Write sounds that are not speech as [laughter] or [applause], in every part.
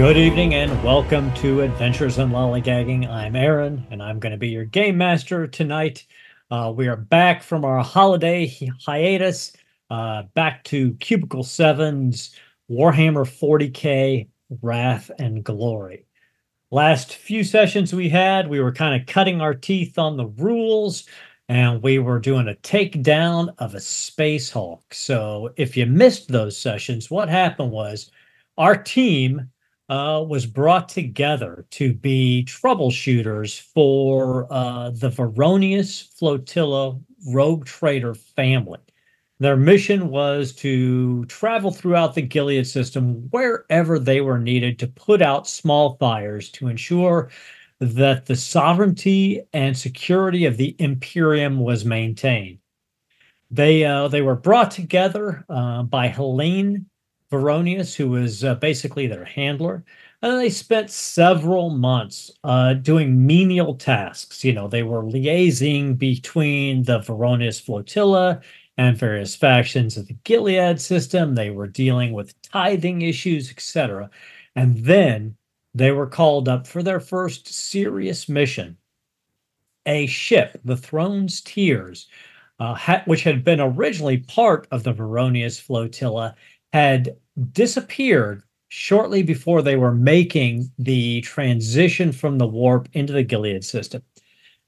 Good evening and welcome to Adventures in Lollygagging. I'm Aaron and I'm going to be your game master tonight. Uh, we are back from our holiday hi- hiatus, uh, back to Cubicle 7's Warhammer 40k Wrath and Glory. Last few sessions we had, we were kind of cutting our teeth on the rules and we were doing a takedown of a Space Hulk. So if you missed those sessions, what happened was our team uh, was brought together to be troubleshooters for uh, the Veronius Flotilla rogue trader family. Their mission was to travel throughout the Gilead system wherever they were needed to put out small fires to ensure that the sovereignty and security of the Imperium was maintained. They uh, they were brought together uh, by Helene Veronius, who was uh, basically their handler. And they spent several months uh, doing menial tasks. You know, they were liaising between the Veronius flotilla and various factions of the Gilead system. They were dealing with tithing issues, etc. And then they were called up for their first serious mission. A ship, the Throne's Tears, uh, ha- which had been originally part of the Veronius flotilla, had disappeared shortly before they were making the transition from the warp into the Gilead system.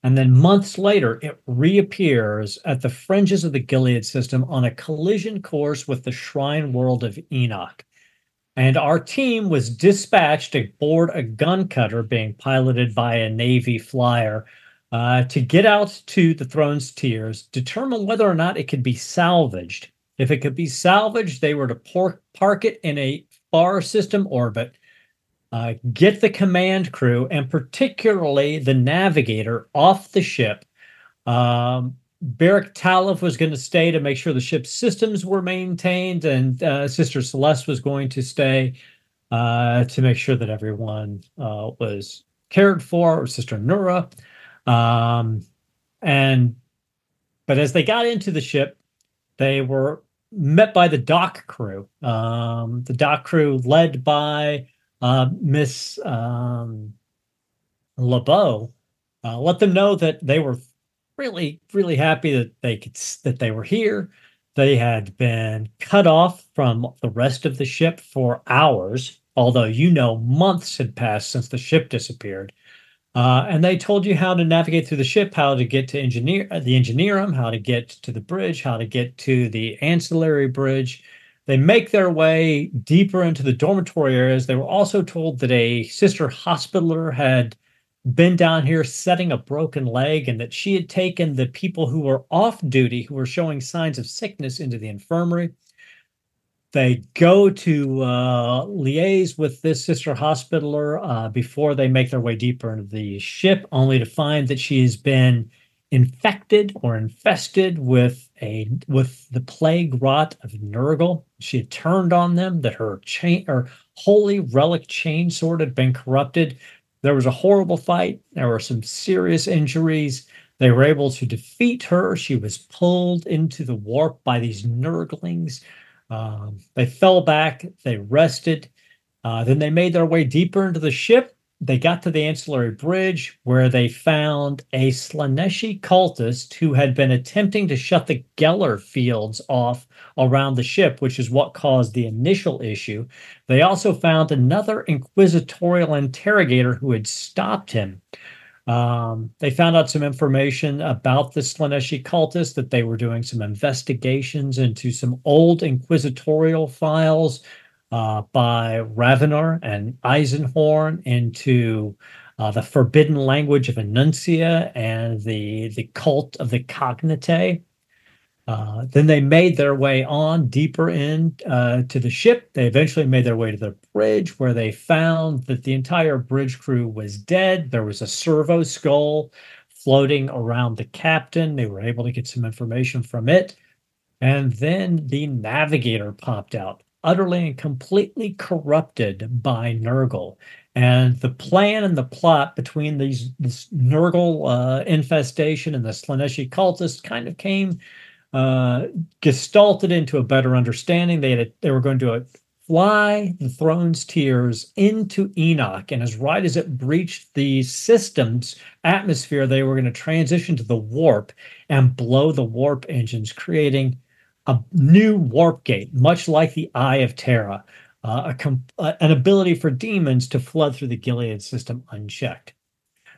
And then months later, it reappears at the fringes of the Gilead system on a collision course with the Shrine World of Enoch. And our team was dispatched aboard a gun cutter being piloted by a Navy flyer uh, to get out to the Throne's Tears, determine whether or not it could be salvaged. If it could be salvaged, they were to por- park it in a far system orbit, uh, get the command crew, and particularly the navigator off the ship. Um, Byrrc Tallov was going to stay to make sure the ship's systems were maintained, and uh, Sister Celeste was going to stay uh, to make sure that everyone uh, was cared for, or Sister Nura. Um, and but as they got into the ship, they were met by the dock crew. Um, the dock crew led by uh, Miss um, LeBeau. Uh, let them know that they were really, really happy that they could that they were here. They had been cut off from the rest of the ship for hours, although you know months had passed since the ship disappeared. Uh, and they told you how to navigate through the ship, how to get to engineer uh, the engineerum, how to get to the bridge, how to get to the ancillary bridge. They make their way deeper into the dormitory areas. They were also told that a sister hospitaler had been down here setting a broken leg and that she had taken the people who were off duty, who were showing signs of sickness, into the infirmary. They go to uh, liaise with this sister hospitaler uh, before they make their way deeper into the ship, only to find that she's been infected or infested with a with the plague rot of Nurgle. She had turned on them, that her chain or holy relic chain sword had been corrupted. There was a horrible fight. There were some serious injuries. They were able to defeat her. She was pulled into the warp by these Nurglings. Um, they fell back, they rested. Uh, then they made their way deeper into the ship. They got to the ancillary bridge where they found a Slaaneshi cultist who had been attempting to shut the Geller fields off around the ship, which is what caused the initial issue. They also found another inquisitorial interrogator who had stopped him. Um, they found out some information about the Slaaneshi cultists, that they were doing some investigations into some old inquisitorial files uh, by Ravenor and Eisenhorn into uh, the forbidden language of Enuncia and the, the cult of the Cognitae. Uh, then they made their way on deeper in uh, to the ship. They eventually made their way to the bridge, where they found that the entire bridge crew was dead. There was a servo skull floating around the captain. They were able to get some information from it, and then the navigator popped out, utterly and completely corrupted by Nurgle. And the plan and the plot between these this Nurgle uh, infestation and the Slaaneshi cultists kind of came uh, gestalted into a better understanding. They had a, they were going to fly the throne's tears into Enoch. And as right as it breached the system's atmosphere, they were going to transition to the warp and blow the warp engines, creating a new warp gate, much like the Eye of Terror, uh, com- uh, an ability for demons to flood through the Gilead system unchecked.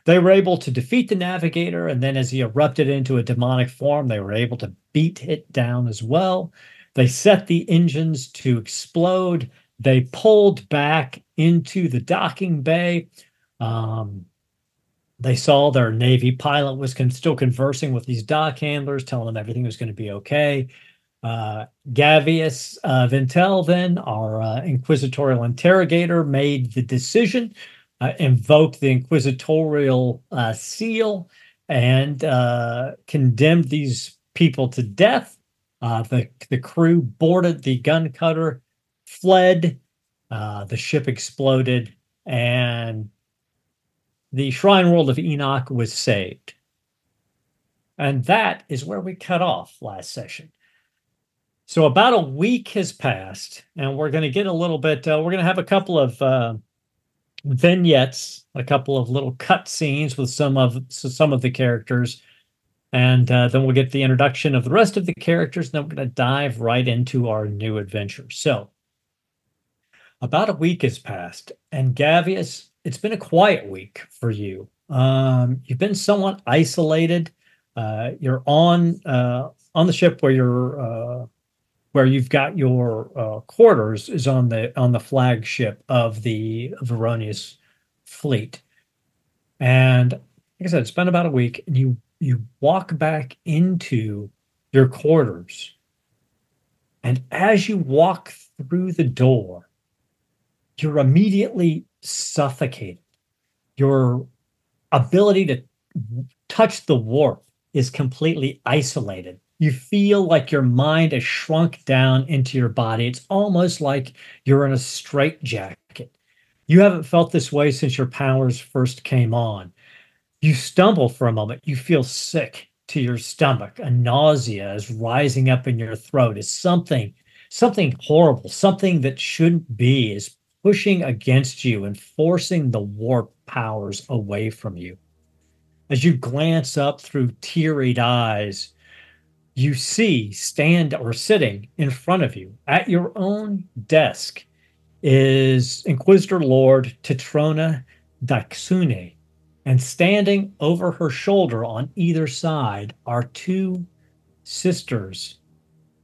They were able to defeat the Navigator, and then as he erupted into a demonic form, they were able to beat it down as well. They set the engines to explode. They pulled back into the docking bay. Um, they saw their Navy pilot was con- still conversing with these dock handlers, telling them everything was going to be okay. Uh, Gavious uh, Vintael, then, our uh, inquisitorial interrogator, made the decision, uh, invoked the inquisitorial uh, seal, and uh, condemned these people to death. Uh, the the crew boarded the gun cutter, fled. Uh, the ship exploded, and the Shrine World of Enoch was saved. And that is where we cut off last session. So about a week has passed, and we're going to get a little bit. Uh, we're going to have a couple of uh, vignettes, a couple of little cut scenes with some of some of the characters and uh, then we'll get the introduction of the rest of the characters. And then we're going to dive right into our new adventure. So, about a week has passed, and Gavious, it's been a quiet week for you. Um, you've been somewhat isolated. Uh, you're on uh, on the ship where you're uh, where you've got your uh, quarters is on the on the flagship of the Veronius fleet, and like I said, it's been about a week, and you you walk back into your quarters. And as you walk through the door, you're immediately suffocated. Your ability to touch the warp is completely isolated. You feel like your mind is shrunk down into your body. It's almost like you're in a straitjacket. You haven't felt this way since your powers first came on you stumble for a moment, you feel sick to your stomach, a nausea is rising up in your throat, is something, something horrible, something that shouldn't be, is pushing against you and forcing the warp powers away from you. As you glance up through teary eyes, you see stand or sitting in front of you at your own desk is Inquisitor Lord Titrona Daxune, and standing over her shoulder on either side are two sisters,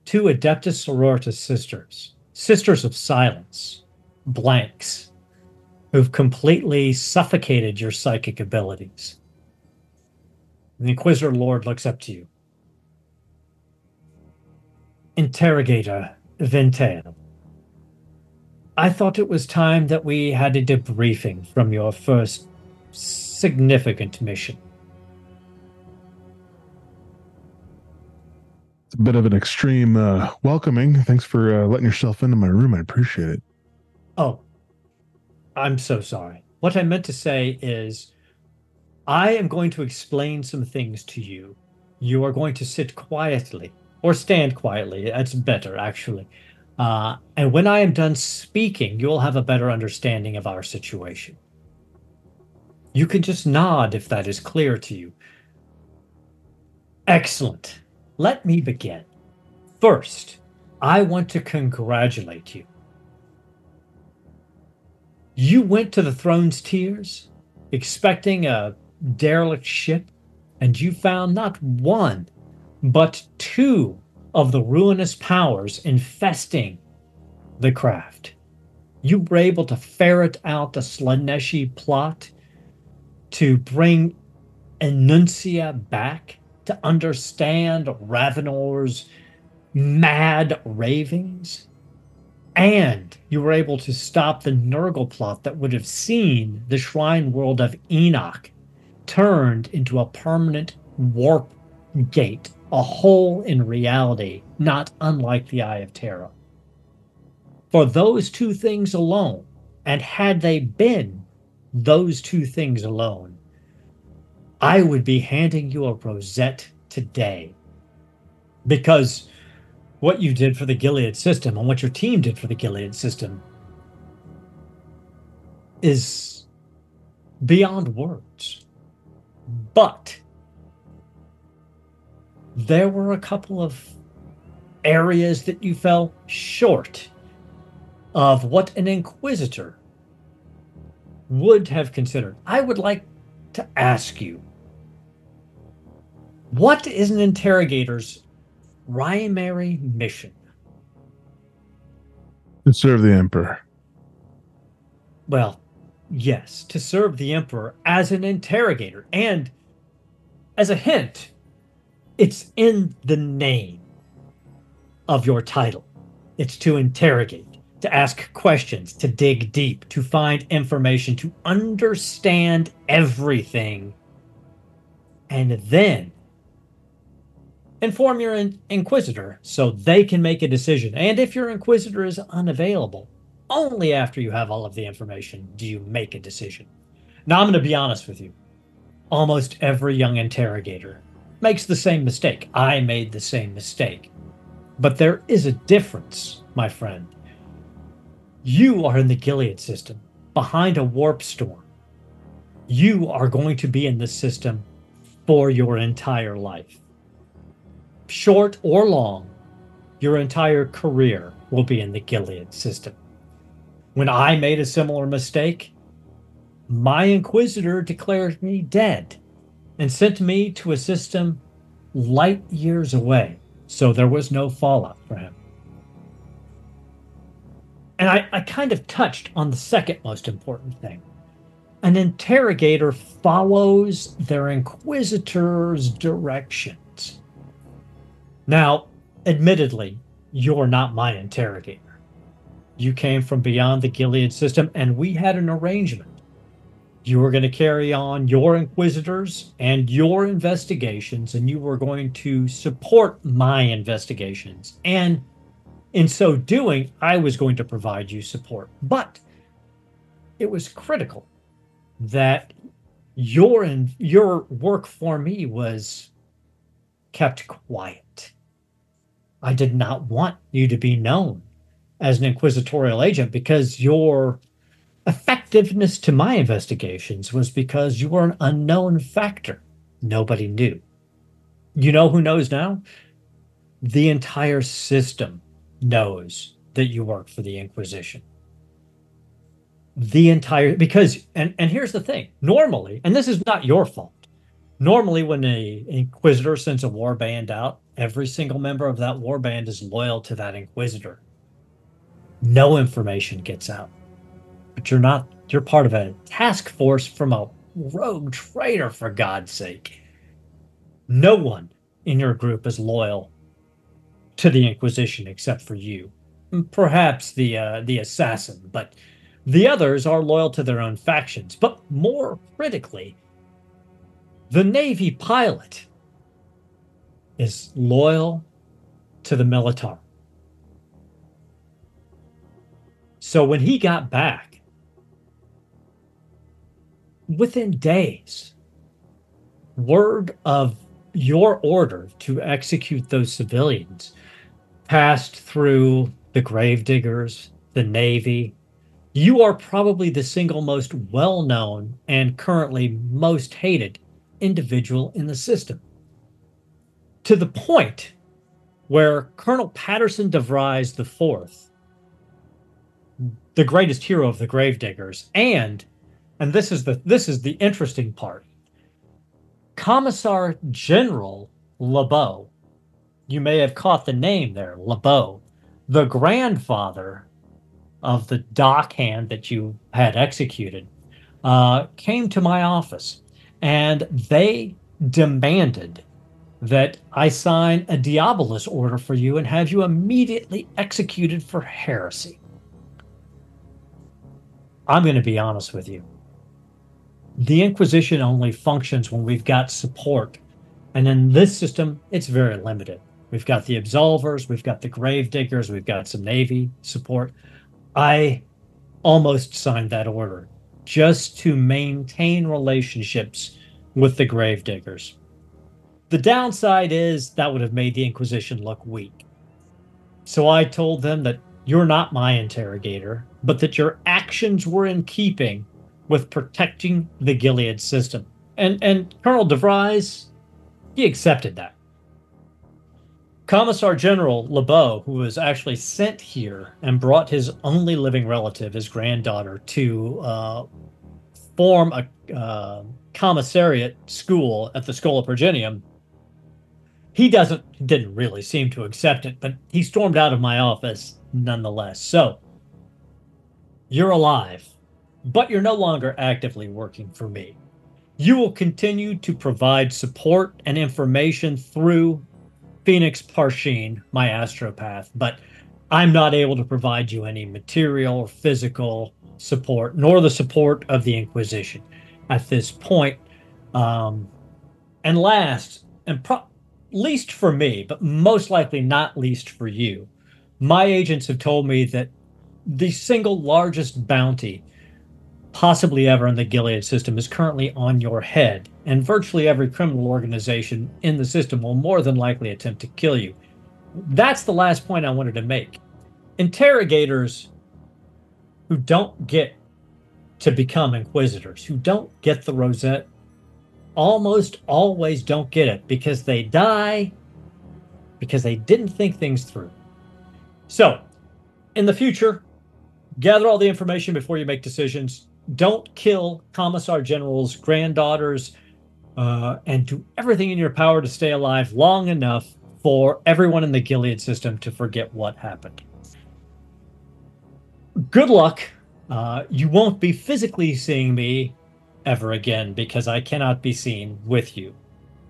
two Adeptus Sororitas sisters, sisters of silence, blanks, who've completely suffocated your psychic abilities. The Inquisitor Lord looks up to you. Interrogator Vintael. I thought it was time that we had a debriefing from your first significant mission. It's a bit of an extreme uh, welcoming. Thanks for uh, letting yourself into my room. I appreciate it. Oh, I'm so sorry. What I meant to say is, I am going to explain some things to you. You are going to sit quietly or stand quietly. That's better, actually. Uh, and when I am done speaking, you will have a better understanding of our situation. You can just nod if that is clear to you. Excellent. Let me begin. First, I want to congratulate you. You went to the throne's tears expecting a derelict ship, and you found not one, but two of the ruinous powers infesting the craft. You were able to ferret out the Slaaneshi plot to bring Enuncia back to understand Ravenor's mad ravings. And you were able to stop the Nurgle plot that would have seen the shrine world of Enoch turned into a permanent warp gate, a hole in reality, not unlike the Eye of Terror. For those two things alone, and had they been those two things alone, I would be handing you a rosette today. Because what you did for the Gilead system and what your team did for the Gilead system is beyond words. But there were a couple of areas that you fell short of what an inquisitor would have considered. I would like to ask you what is an interrogator's primary mission? To serve the Emperor. Well, yes, to serve the Emperor as an interrogator. And as a hint, it's in the name of your title. It's to interrogate, to ask questions, to dig deep, to find information, to understand everything, and then inform your in- inquisitor so they can make a decision. And if your inquisitor is unavailable, only after you have all of the information do you make a decision. Now, I'm going to be honest with you. Almost every young interrogator makes the same mistake. I made the same mistake. But there is a difference, my friend. You are in the Gilead system, behind a warp storm. You are going to be in the system for your entire life short or long, your entire career will be in the Gilead system. When I made a similar mistake, my inquisitor declared me dead and sent me to a system light years away, so there was no fallout for him. And I, I kind of touched on the second most important thing. An interrogator follows their inquisitor's directions. Now, admittedly, you're not my interrogator. You came from beyond the Gilead system, and we had an arrangement. You were going to carry on your inquisitors and your investigations, and you were going to support my investigations. And in so doing, I was going to provide you support. But it was critical that your your work for me was kept quiet. I did not want you to be known as an inquisitorial agent because your effectiveness to my investigations was because you were an unknown factor. Nobody knew. You know who knows now? The entire system knows that you work for the Inquisition. The entire because and and here's the thing. Normally, and this is not your fault. Normally when a inquisitor sends a war band out, every single member of that war band is loyal to that inquisitor. No information gets out. But you're not, you're part of a task force from a rogue trader, for God's sake. No one in your group is loyal to the Inquisition except for you. Perhaps the uh, the assassin, but the others are loyal to their own factions. But more critically, the Navy pilot is loyal to the Militar. So when he got back, within days, word of your order to execute those civilians passed through the gravediggers, the Navy. You are probably the single most well known and currently most hated individual in the system to the point where Colonel Patterson DeVries IV, the greatest hero of the Gravediggers, and and this is the this is the interesting part. Commissar General LeBeau, you may have caught the name there, LeBeau, the grandfather of the dockhand that you had executed, uh, came to my office, and they demanded that I sign a Diabolus order for you and have you immediately executed for heresy. I'm going to be honest with you. The Inquisition only functions when we've got support. And in this system, it's very limited. We've got the absolvers, we've got the gravediggers, we've got some Navy support. I almost signed that order just to maintain relationships with the gravediggers. The downside is that would have made the Inquisition look weak. So I told them that you're not my interrogator, but that your actions were in keeping with protecting the Gilead system. And and Colonel DeVries, he accepted that. Commissar General LeBeau, who was actually sent here and brought his only living relative, his granddaughter, to uh, form a uh, commissariat school at the Schola Progenium, he doesn't didn't really seem to accept it, but he stormed out of my office nonetheless. So you're alive, but you're no longer actively working for me. You will continue to provide support and information through Phoenix Parsheen, my astropath, but I'm not able to provide you any material or physical support, nor the support of the Inquisition at this point. Um, and last, and pro- least for me, but most likely not least for you, my agents have told me that the single largest bounty possibly ever in the Gilead system is currently on your head, and virtually every criminal organization in the system will more than likely attempt to kill you. That's the last point I wanted to make. Interrogators who don't get to become inquisitors, who don't get the rosette, almost always don't get it because they die because they didn't think things through. So, in the future, gather all the information before you make decisions. Don't kill Commissar General's granddaughters, uh, and do everything in your power to stay alive long enough for everyone in the Gilead system to forget what happened. Good luck. Uh, you won't be physically seeing me ever again because I cannot be seen with you.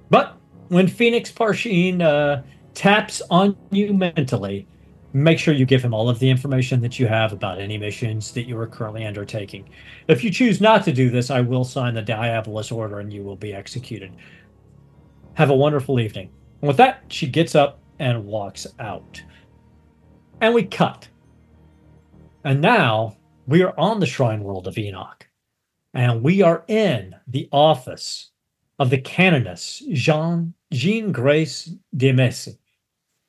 But when Phoenix Parsheen uh, taps on you mentally, make sure you give him all of the information that you have about any missions that you are currently undertaking. If you choose not to do this, I will sign the Diabolus order and you will be executed. Have a wonderful evening. And with that, she gets up and walks out. And we cut. And now we are on the shrine world of Enoch. And we are in the office of the canoness Jean Jean Grace de Messi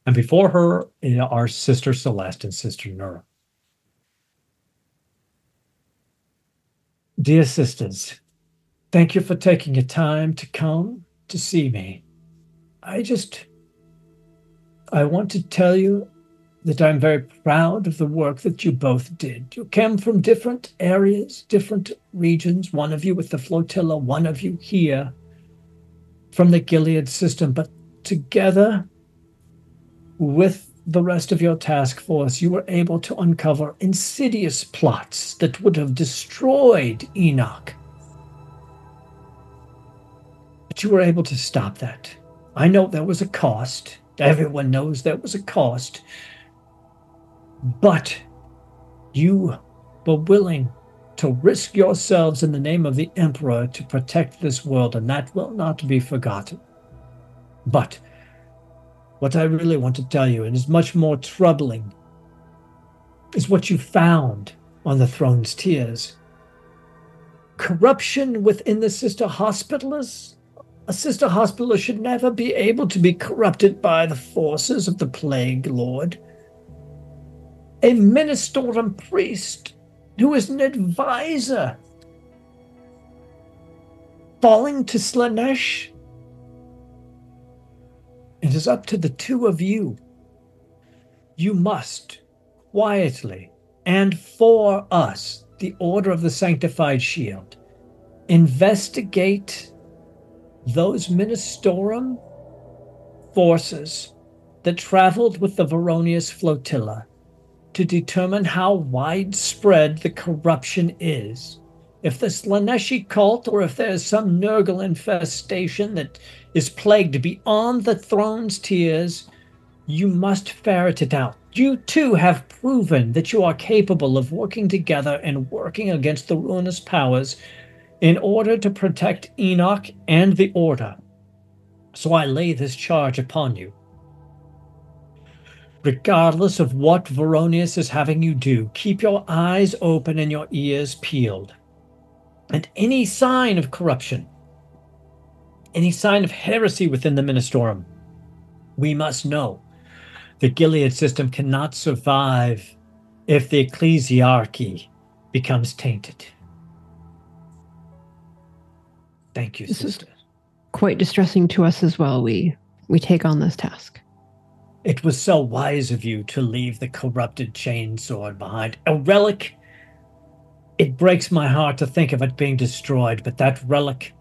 and before her eh, are Sister Celeste and Sister Nura. Dear sisters, thank you for taking your time to come to see me. I just, I want to tell you that I'm very proud of the work that you both did. You came from different areas, different regions, one of you with the flotilla, one of you here from the Gilead system, but together with the rest of your task force, you were able to uncover insidious plots that would have destroyed Enoch. But you were able to stop that. I know there was a cost. Everyone knows there was a cost. But you were willing to risk yourselves in the name of the Emperor to protect this world, and that will not be forgotten. But what I really want to tell you, and is much more troubling, is what you found on the throne's tears. Corruption within the sister hospitallers. A sister hospitaller should never be able to be corrupted by the forces of the plague lord. A minister and priest who is an advisor falling to Slaanesh it is up to the two of you. You must quietly and for us, the Order of the Sanctified Shield, investigate those Ministorum forces that traveled with the Veronius flotilla to determine how widespread the corruption is. If the Slaaneshi cult or if there's some Nurgle infestation that is plagued beyond the throne's tears, you must ferret it out. You too have proven that you are capable of working together and working against the ruinous powers in order to protect Enoch and the Order. So I lay this charge upon you. Regardless of what Veronius is having you do, keep your eyes open and your ears peeled. And any sign of corruption, any sign of heresy within the Ministorum, we must know The Gilead system cannot survive if the ecclesiarchy becomes tainted. Thank you, This is- sister. Quite distressing to us as well. We we take on this task. It was so wise of you to leave the corrupted chainsword behind. A relic. It breaks my heart to think of it being destroyed, but that relic,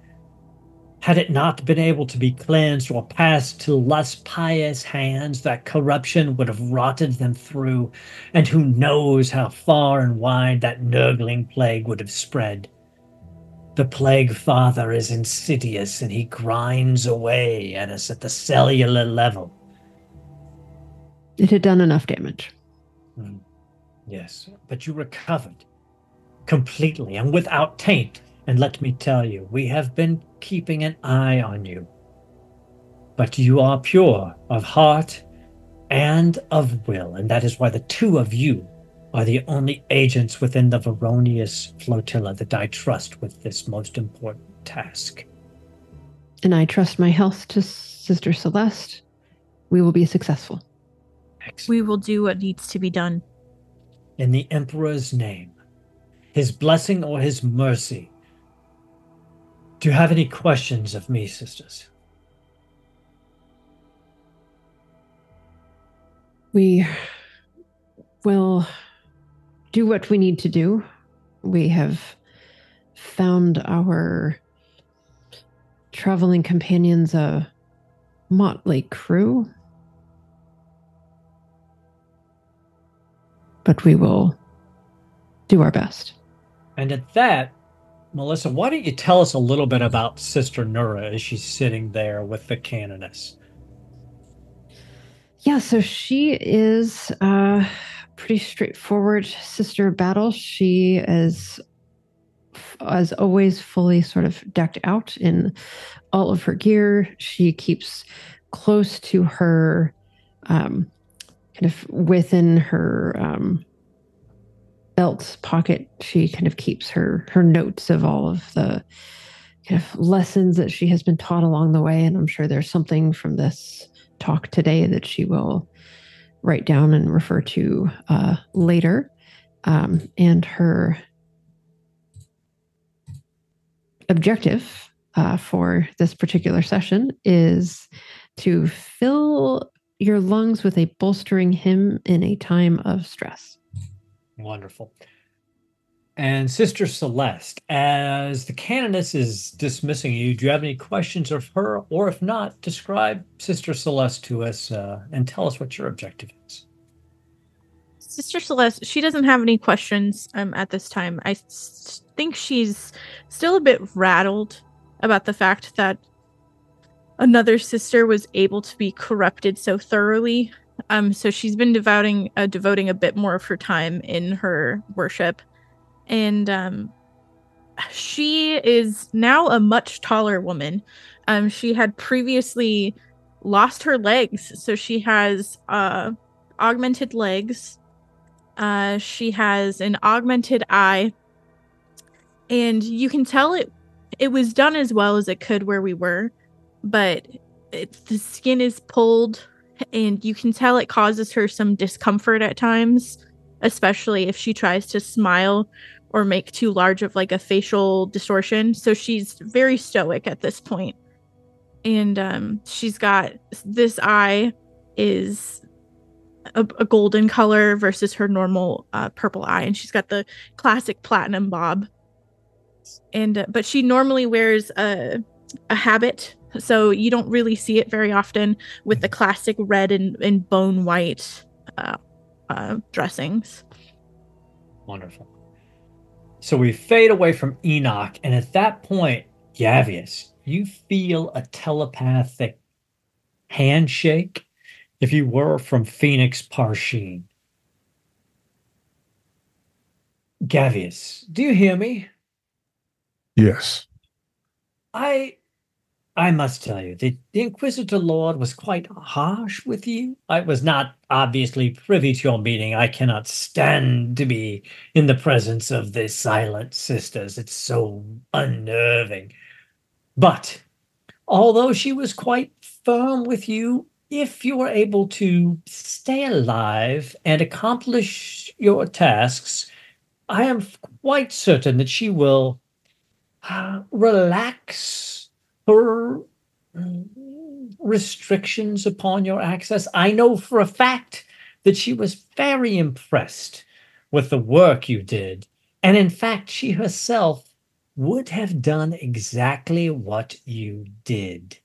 had it not been able to be cleansed or passed to less pious hands, that corruption would have rotted them through, and who knows how far and wide that nurgling plague would have spread. The plague father is insidious and he grinds away at us at the cellular level. It had done enough damage. Hmm. Yes, but you recovered completely and without taint. And let me tell you, we have been keeping an eye on you. But you are pure of heart and of will, and that is why the two of you are the only agents within the Veronius flotilla that I trust with this most important task. And I trust my health to Sister Celeste. We will be successful. Excellent. We will do what needs to be done. in the Emperor's name, his blessing or his mercy. Do you have any questions of me, sisters? We will do what we need to do. We have found our traveling companions a motley crew. But we will do our best. And at that, Melissa, why don't you tell us a little bit about Sister Nura as she's sitting there with the canoness? Yeah, so she is uh pretty straightforward sister battle. She is as always fully sort of decked out in all of her gear. She keeps close to her um kind of within her um belt pocket. She kind of keeps her her notes of all of the kind of lessons that she has been taught along the way and I'm sure there's something from this talk today that she will write down and refer to uh, later. Um, and her objective uh, for this particular session is to fill your lungs with a bolstering hymn in a time of stress. Wonderful. And Sister Celeste, as the canoness is dismissing you, do you have any questions of her? Or if not, describe Sister Celeste to us uh, and tell us what your objective is. Sister Celeste, she doesn't have any questions um, at this time. I think she's still a bit rattled about the fact that another sister was able to be corrupted so thoroughly. Um, so she's been devoting uh, devoting a bit more of her time in her worship, and um, she is now a much taller woman. Um, she had previously lost her legs, so she has uh, augmented legs. Uh, she has an augmented eye, and you can tell it it was done as well as it could where we were, but it, the skin is pulled, and you can tell it causes her some discomfort at times, especially if she tries to smile or make too large of like a facial distortion. So she's very stoic at this point, and um, she's got this eye is a, a golden color versus her normal uh, purple eye, and she's got the classic platinum bob. And uh, but she normally wears a a habit, so you don't really see it very often with the classic red and, and bone white uh, uh, dressings. Wonderful. So we fade away from Enoch, and at that point, Gavious, you feel a telepathic handshake, if you were from Phoenix Parsheen. Gavious, do you hear me? Yes. I I must tell you, the, the Inquisitor Lord was quite harsh with you. I was not obviously privy to your meeting. I cannot stand to be in the presence of the silent sisters. It's so unnerving. But although she was quite firm with you, if you are able to stay alive and accomplish your tasks, I am quite certain that she will uh, relax her mm, restrictions upon your access. I know for a fact that she was very impressed with the work you did. And in fact, she herself would have done exactly what you did.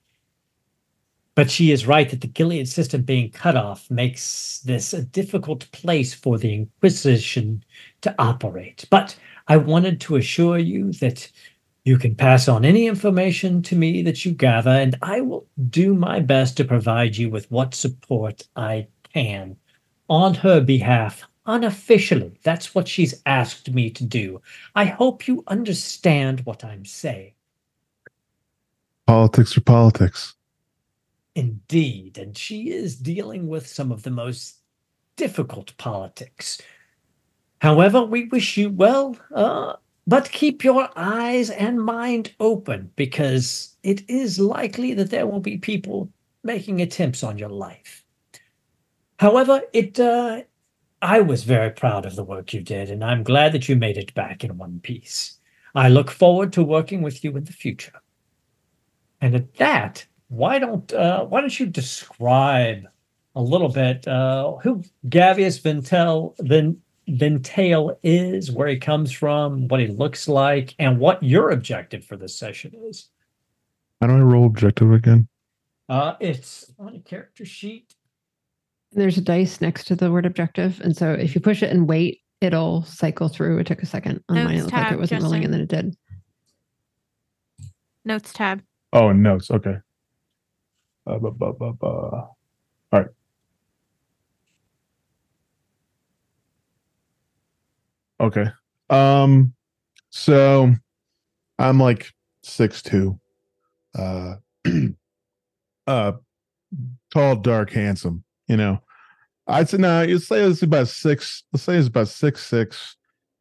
But she is right that the Gilead system being cut off makes this a difficult place for the Inquisition to operate. But I wanted to assure you that you can pass on any information to me that you gather, and I will do my best to provide you with what support I can on her behalf unofficially. That's what she's asked me to do. I hope you understand what I'm saying. Politics are politics. Indeed, and she is dealing with some of the most difficult politics. However, we wish you well, uh, but keep your eyes and mind open because it is likely that there will be people making attempts on your life. However, it uh, I was very proud of the work you did, and I'm glad that you made it back in one piece. I look forward to working with you in the future. And at that, why don't uh, why don't you describe a little bit uh, who Gavious Vintael Vin, Tail is, where he comes from, what he looks like, and what your objective for this session is? How do I roll objective again? Uh, it's on a character sheet. There's a dice next to the word objective, and so if you push it and wait, it'll cycle through. It took a second on Notes mine. It looked like it wasn't rolling, and then it did. Notes tab. Oh, notes. Okay. Uh, bu- bu- bu- bu- All right. Okay. Um. So, I'm like six two. Uh. [clears throat] uh. Tall, dark, handsome. You know. I'd say no. You'd say it's about six. Let's say it's about six six.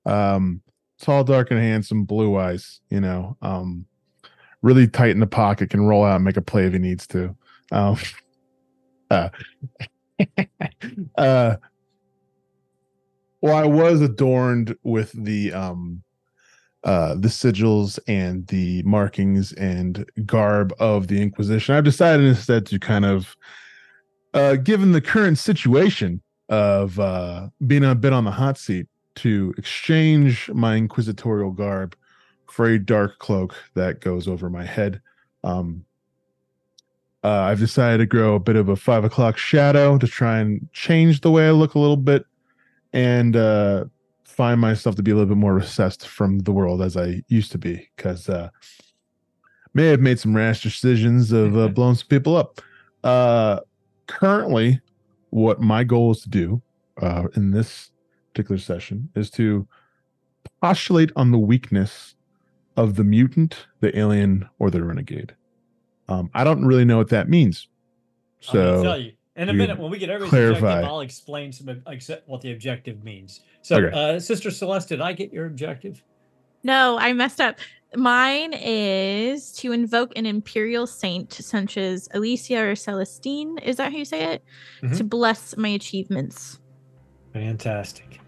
Um. Tall, dark, and handsome. Blue eyes. You know. Um. Really tight in the pocket. Can roll out and make a play if he needs to. Um, [laughs] uh, [laughs] uh, well, I was adorned with the um, uh, the sigils and the markings and garb of the Inquisition. I've decided instead to kind of, uh, given the current situation of uh, being a bit on the hot seat, to exchange my inquisitorial garb for a dark cloak that goes over my head. Um, uh, I've decided to grow a bit of a five o'clock shadow to try and change the way I look a little bit and uh, find myself to be a little bit more recessed from the world as I used to be because uh, may have made some rash decisions of uh, blowing some people up. Uh, currently, what my goal is to do uh, in this particular session is to postulate on the weakness of the mutant, the alien, or the renegade. Um, I don't really know what that means. So in a you minute when we get everything clarify. I'll explain some ob- what the objective means. So, Okay. uh, Sister Celeste, did I get your objective? No, I messed up. Mine is to invoke an imperial saint such as Alicia or Celestine. Is that how you say it? Mhm. To bless my achievements. Fantastic.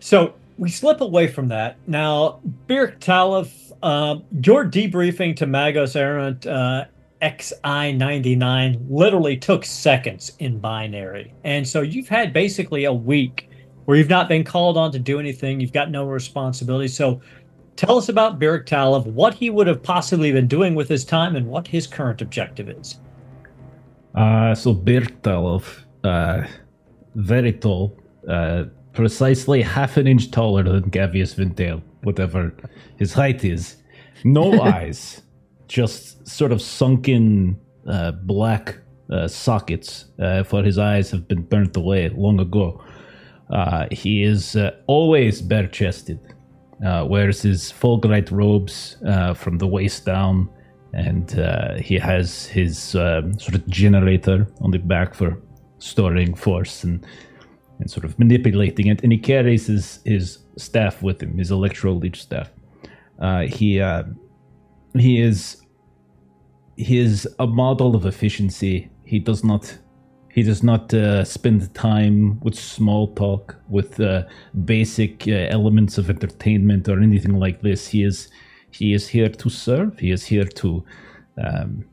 So we slip away from that. Now, Byrrc Tallov, uh, your debriefing to Magos Errant uh, XI99 literally took seconds in binary. And so you've had basically a week where you've not been called on to do anything. You've got no responsibility. So tell us about Byrrc Tallov, what he would have possibly been doing with his time, and what his current objective is. Uh, so Byrrc Tallov, uh, very tall, uh, precisely half an inch taller than Gavious Vintael, whatever his height is. No [laughs] eyes, just sort of sunken uh, black uh, sockets, uh, for his eyes have been burnt away long ago. Uh, he is uh, always bare chested, wears his fulgurite robes uh, from the waist down, and he has his um, sort of generator on the back for storing force and and sort of manipulating it. And he carries his his staff with him, his electro leech staff. Uh, he uh, he is he is a model of efficiency. He does not He does not uh, spend time with small talk, with uh, basic uh, elements of entertainment or anything like this. He is he is here to serve. He is here to um,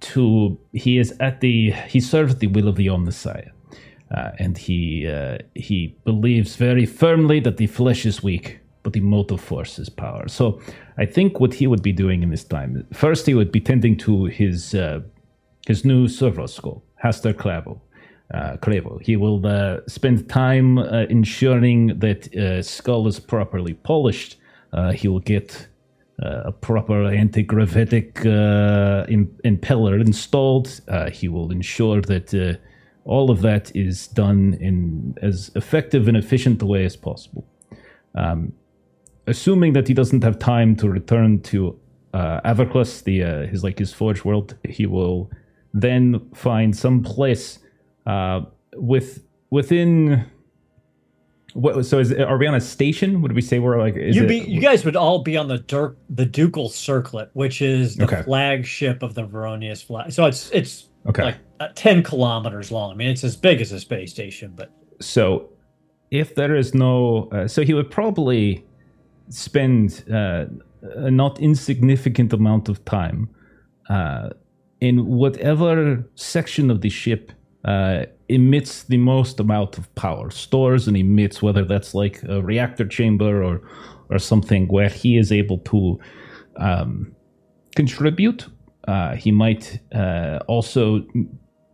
to he is at the he serves the will of the Omnissiah. Uh, and he uh, he believes very firmly that the flesh is weak, but the motive force is power. So I think what he would be doing in this time, first he would be tending to his uh, his new servo skull, Haster Clavo. Uh, Crevo. He will uh, spend time uh, ensuring that uh, skull is properly polished. Uh, he will get a proper anti-gravitic in, impeller installed. He will ensure that all of that is done in as effective and efficient a way as possible. Um, assuming that he doesn't have time to return to uh, Averclus, the uh, his like his forge world, he will then find some place uh, with within. What, so is are we on a station? Would we say we're like? Is you it, be you guys would all be on the Dirk the Ducal Circlet, which is the Okay. flagship of the Veronius flag. So it's it's okay? like uh, ten kilometers long. I mean, it's as big as a space station, but so if there is no uh, so he would probably spend uh, a not insignificant amount of time uh, in whatever section of the ship uh, emits the most amount of power stores and emits whether that's like a reactor chamber or or something where he is able to um, contribute uh, he might uh, also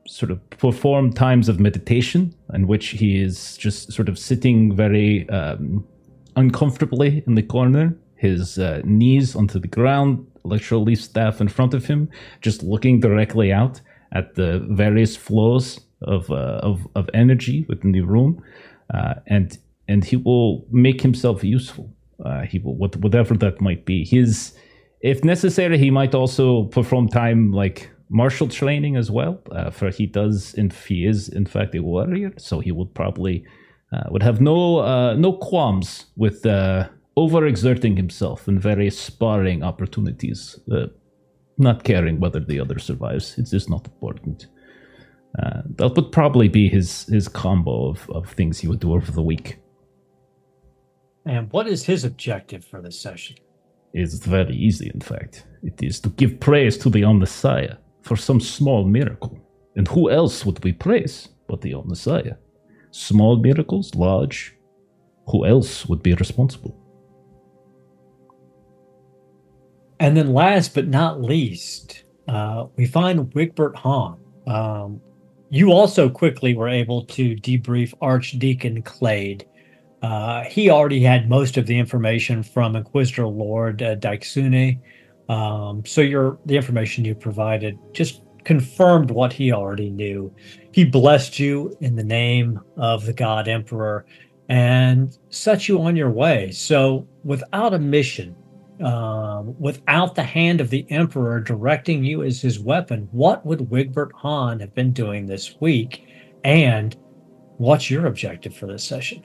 sort of perform times of meditation in which he is just sort of sitting very um, uncomfortably in the corner, his uh, knees onto the ground, electroleech staff in front of him, just looking directly out at the various flows of uh, of, of energy within the room, uh, and and he will make himself useful. Uh, he will what, whatever that might be. His if necessary, he might also perform time like martial training as well. Uh, for he does, and he is in fact a warrior, so he would probably uh, would have no uh, no qualms with uh, overexerting himself in various sparring opportunities, uh, not caring whether the other survives. It's just not important. Uh, that would probably be his his combo of, of things he would do over the week. and what is his objective for this session? It's very easy, in fact. It is to give praise to the Omnissiah for some small miracle. And who else would we praise but the Omnissiah? Small miracles, large. Who else would be responsible? And then last but not least, uh, we find Wigbert Hahn. Um, you also quickly were able to debrief Archdeacon Clade. Uh, he already had most of the information from Inquisitor Lord uh, Daixune. Um, so your the information you provided just confirmed what he already knew. He blessed you in the name of the God Emperor and set you on your way. So without a mission, um, without the hand of the Emperor directing you as his weapon, what would Wigbert Hahn have been doing this week? And what's your objective for this session?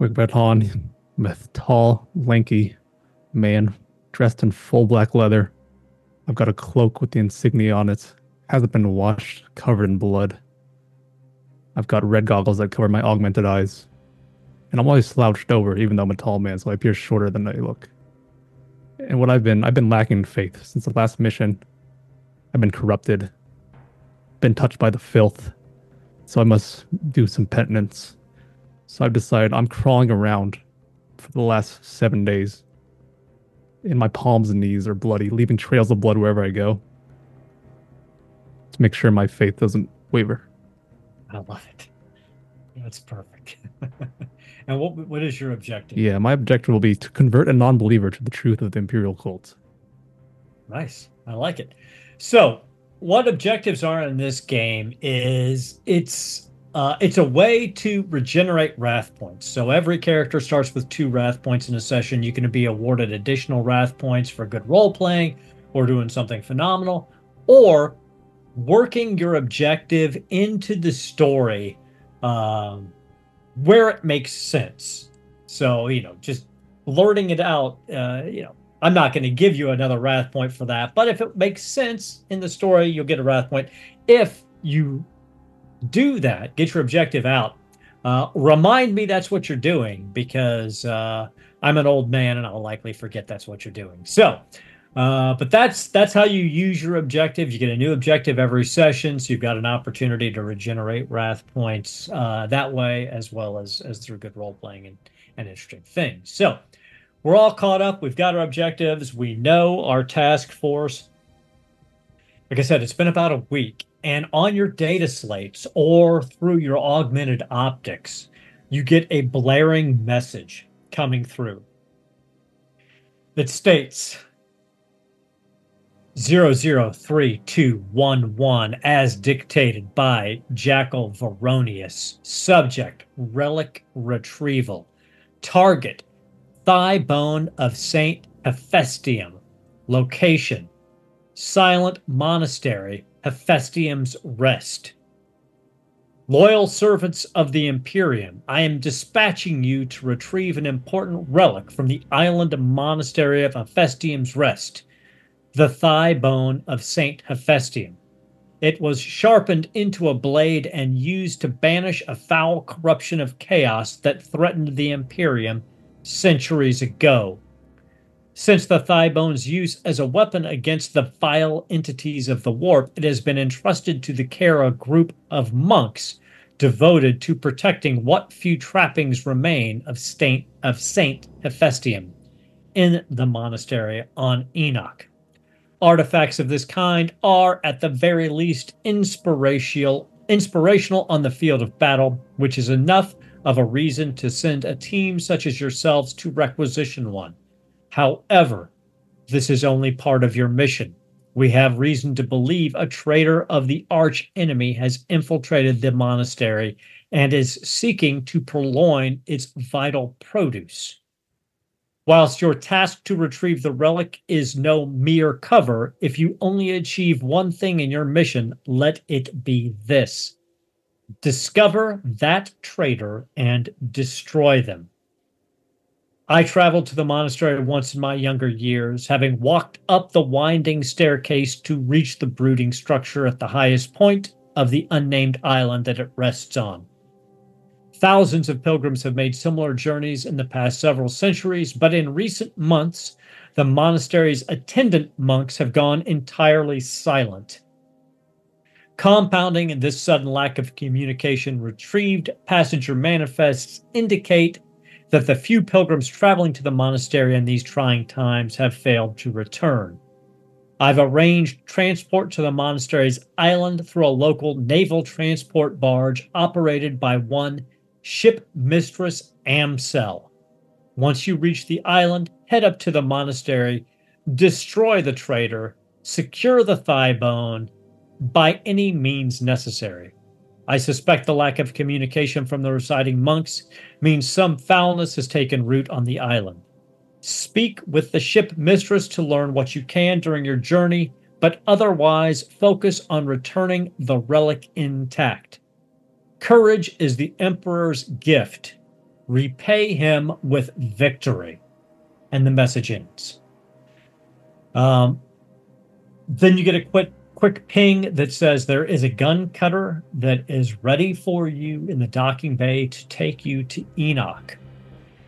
Wigbert Hahn, with tall, lanky man dressed in full black leather. I've got a cloak with the insignia on it. Hasn't been washed, covered in blood. I've got red goggles that cover my augmented eyes. And I'm always slouched over, even though I'm a tall man, so I appear shorter than I look. And what I've been, I've been lacking faith since the last mission. I've been corrupted, been touched by the filth. So I must do some penitence. So I've decided I'm crawling around for the last seven days. And my palms and knees are bloody, leaving trails of blood wherever I go. To make sure my faith doesn't waver. I love it. That's perfect. [laughs] and what what is your objective? Yeah, my objective will be to convert a non believer to the truth of the Imperial cult. Nice. I like it. So, what objectives are in this game is it's uh, it's a way to regenerate wrath points. So every character starts with two wrath points in a session. You can be awarded additional wrath points for good role playing or doing something phenomenal, or working your objective into the story um, where it makes sense. So you know, just blurting it out. Uh, you know, I'm not going to give you another wrath point for that, but if it makes sense in the story, you'll get a wrath point. If you do that. Get your objective out. Uh, remind me that's what you're doing because uh, I'm an old man and I'll likely forget that's what you're doing. So, uh, but that's that's how you use your objective. You get a new objective every session, so you've got an opportunity to regenerate wrath points uh, that way, as well as as through good role playing and, and interesting things. So, we're all caught up. We've got our objectives. We know our task force. Like I said, it's been about a week. And on your data slates or through your augmented optics, you get a blaring message coming through that states 003211 as dictated by Jackal Veronius. Subject Relic Retrieval. Target Thigh Bone of Saint Hephaestium. Location Silent Monastery, Hephaestium's Rest. Loyal servants of the Imperium, I am dispatching you to retrieve an important relic from the island monastery of Hephaestium's Rest, the thigh bone of Saint Hephaestium. It was sharpened into a blade and used to banish a foul corruption of chaos that threatened the Imperium centuries ago. Since the thigh bone's use as a weapon against the vile entities of the warp, it has been entrusted to the care of a group of monks devoted to protecting what few trappings remain of, Saint, of Saint Hephaestium in the monastery on Enoch. Artifacts of this kind are, at the very least, inspirational, inspirational on the field of battle, which is enough of a reason to send a team such as yourselves to requisition one. However, this is only part of your mission. We have reason to believe a traitor of the arch enemy has infiltrated the monastery and is seeking to purloin its vital produce. Whilst your task to retrieve the relic is no mere cover, if you only achieve one thing in your mission, let it be this discover that traitor and destroy them. I traveled to the monastery once in my younger years, having walked up the winding staircase to reach the brooding structure at the highest point of the unnamed island that it rests on. Thousands of pilgrims have made similar journeys in the past several centuries, but in recent months, the monastery's attendant monks have gone entirely silent. Compounding this sudden lack of communication, retrieved passenger manifests indicate that the few pilgrims traveling to the monastery in these trying times have failed to return. I've arranged transport to the monastery's island through a local naval transport barge operated by one ship mistress Amsel. Once you reach the island, head up to the monastery, destroy the traitor, secure the thigh bone by any means necessary. I suspect the lack of communication from the residing monks means some foulness has taken root on the island. Speak with the ship mistress to learn what you can during your journey, but otherwise focus on returning the relic intact. Courage is the Emperor's gift. Repay him with victory. And the message ends. Um, then you get a quick quick ping that says there is a gun cutter that is ready for you in the docking bay to take you to Enoch.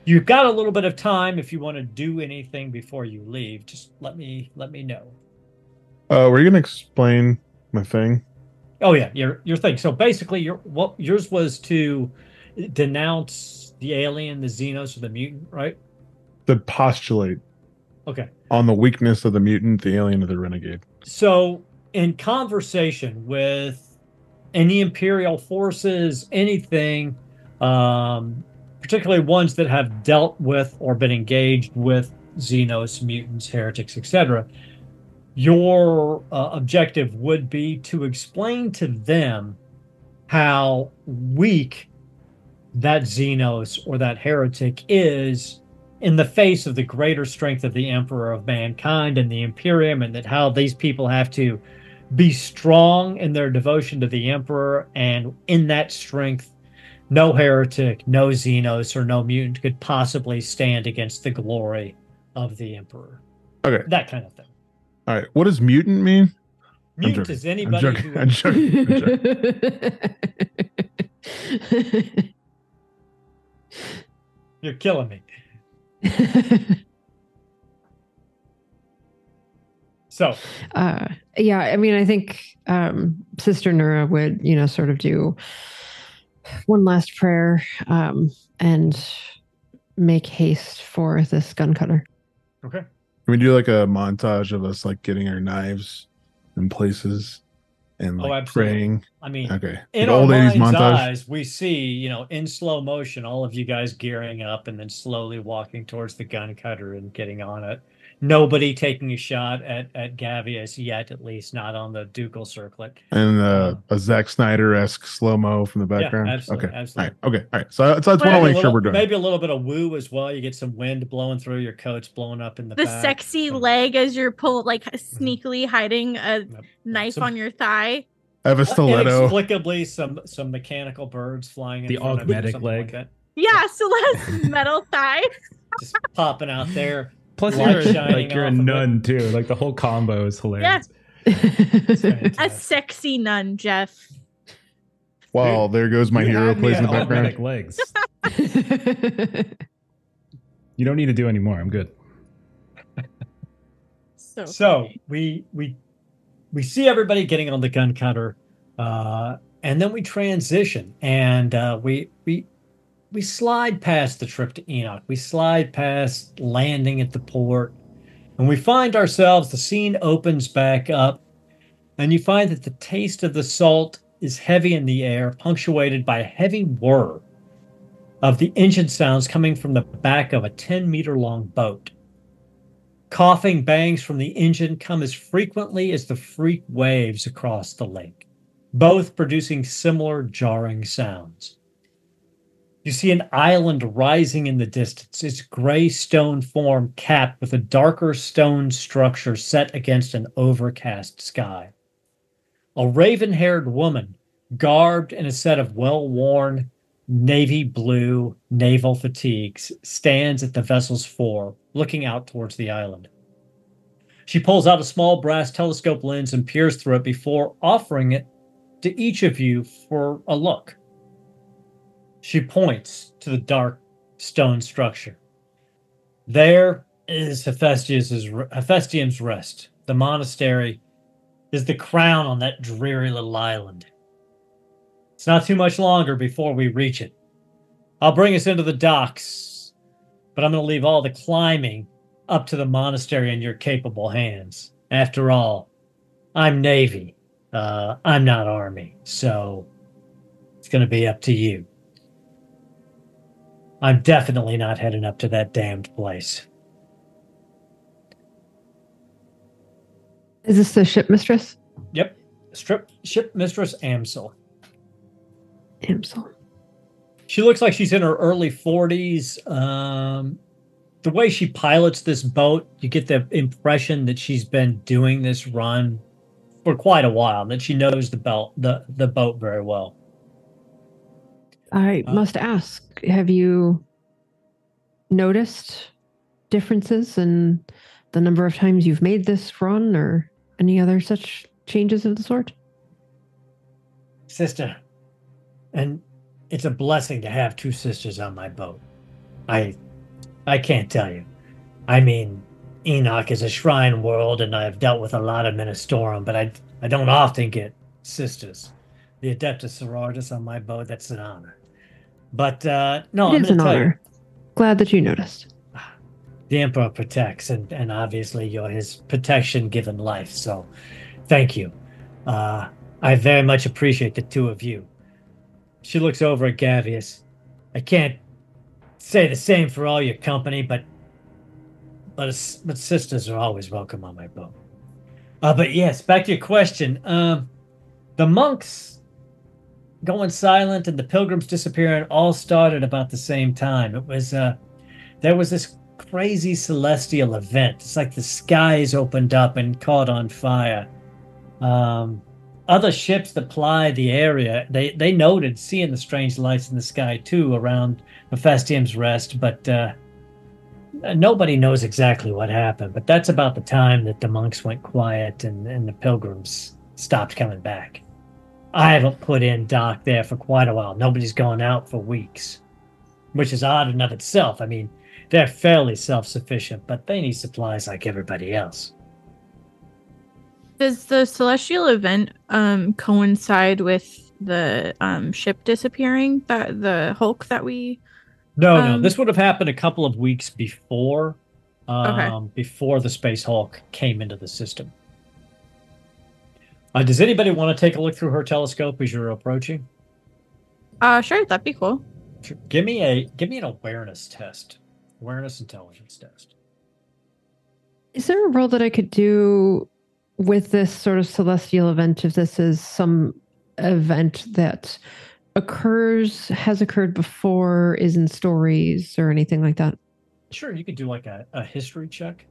You've got a little bit of time if you want to do anything before you leave. Just let me let me know. Uh, were you gonna explain my thing? Oh yeah, your your thing. So basically, your what yours was to denounce the alien, the Xenos, or the mutant, right? To postulate Okay. on the weakness of the mutant, the alien, or the renegade. So in conversation with any imperial forces, anything, um, particularly ones that have dealt with or been engaged with Xenos, mutants, heretics, etc., your uh, objective would be to explain to them how weak that Xenos or that heretic is in the face of the greater strength of the Emperor of mankind and the Imperium, and that how these people have to be strong in their devotion to the Emperor, and in that strength, no heretic, no Xenos, or no mutant could possibly stand against the glory of the Emperor. Okay. That kind of thing. All right. What does mutant mean? Mutant is I'm anybody joking. who [laughs] I'm joking. I'm joking. [laughs] you're killing me. [laughs] So uh, yeah, I mean, I think um, Sister Nura would, you know, sort of do one last prayer um, and make haste for this gun cutter. okay. Can we do like a montage of us like getting our knives in places and Oh, like absolutely. praying? I mean, Okay. in Like our old 80s mind's montage. eyes, we see, you know, in slow motion, all of you guys gearing up and then slowly walking towards the gun cutter and getting on it. Nobody taking a shot at at Gavious yet, at least not on the ducal circlet. And uh, a Zack Snyder esque slow mo from the background. absolutely, okay. absolutely. All right. Okay. All right. So, so I just want to make sure we're doing. Maybe a little bit of woo as well. You get some wind blowing through your coats, blowing up in the, The back. sexy Some- leg as you're pull like sneakily hiding a Yep. knife Some- on your thigh. I have a stiletto. Inexplicably, some some mechanical birds flying in The front of you, augmetic something like leg. that. Yeah, Celeste's metal thigh. [laughs] just popping out there. Plus, you're shining like you're a off of it. nun too. Like the whole combo is hilarious. It's [laughs] A sexy nun, Jeff. Wow, there goes my You hero had plays in the background. legs. You don't need to do any more. I'm good. So, So we we we see everybody getting on the gun cutter, uh, and then we transition, and uh, we we we slide past the trip to Enoch. We slide past landing at the port, and we find ourselves. The scene opens back up, and you find that the taste of the salt is heavy in the air, punctuated by a heavy whir of the engine sounds coming from the back of a 10 meter long boat. Coughing bangs from the engine come as frequently as the freak waves across the lake, both producing similar jarring sounds. You see an island rising in the distance, its gray stone form capped with a darker stone structure set against an overcast sky. A raven haired woman, garbed in a set of well worn navy blue naval fatigues, stands at the vessel's fore, looking out towards the island. She pulls out a small brass telescope lens and peers through it before offering it to each of you for a look. She points to the dark stone structure. There is Hephaestus's, Hephaestium's rest. The monastery is the crown on that dreary little island. It's not too much longer before we reach it. I'll bring us into the docks, but I'm going to leave all the climbing up to the monastery in your capable hands. After all, I'm Navy. Uh, I'm not Army, so it's going to be up to you. I'm definitely not heading up to that damned place. Is this the ship mistress? Yep. Strip ship mistress Amsel. Amsel. She looks like she's in her early 40s. Um, the way she pilots this boat, you get the impression that she's been doing this run for quite a while, and that she knows the belt the, the boat very well. I Uh, must ask, have you noticed differences in the number of times you've made this run or any other such changes of the sort? Sister, and it's a blessing to have two sisters on my boat. I I can't tell you. I mean, Enoch is a shrine world and I've dealt with a lot of Ministorum, but I I don't often get sisters. The Adeptus Sororitas on my boat, that's an honor. But uh no, it I'm is an gonna you, honor. Glad that you noticed. the Emperor protects, and, and obviously you're his protection given life. So thank you. Uh, I very much appreciate the two of you. She looks over at Gavious. I can't say the same for all your company, but but, but sisters are always welcome on my boat. Uh, but yes, back to your question. Um, the monks going silent and the pilgrims disappearing all started about the same time. It was uh, there was this crazy celestial event. It's like the skies opened up and caught on fire. Um, other ships that ply the area, they, they noted seeing the strange lights in the sky too around Hephaestium's rest, but uh, nobody knows exactly what happened. But that's about the time that the monks went quiet and, and the pilgrims stopped coming back. I haven't put in dock there for quite a while. Nobody's gone out for weeks, which is odd in of itself. I mean, they're fairly self-sufficient, but they need supplies like everybody else. Does the celestial event um coincide with the um ship disappearing? That the Hulk that we No, no, Um, this would have happened a couple of weeks before, um, Okay. before the Space Hulk came into the system. Uh, does anybody want to take a look through her telescope as you're approaching? uh sure, that'd be cool. Sure. Give me a give me an awareness test, awareness intelligence test. Is there a role that I could do with this sort of celestial event if this is some event that occurs, has occurred before, is in stories or anything like that? Sure, you could do like a, a history check.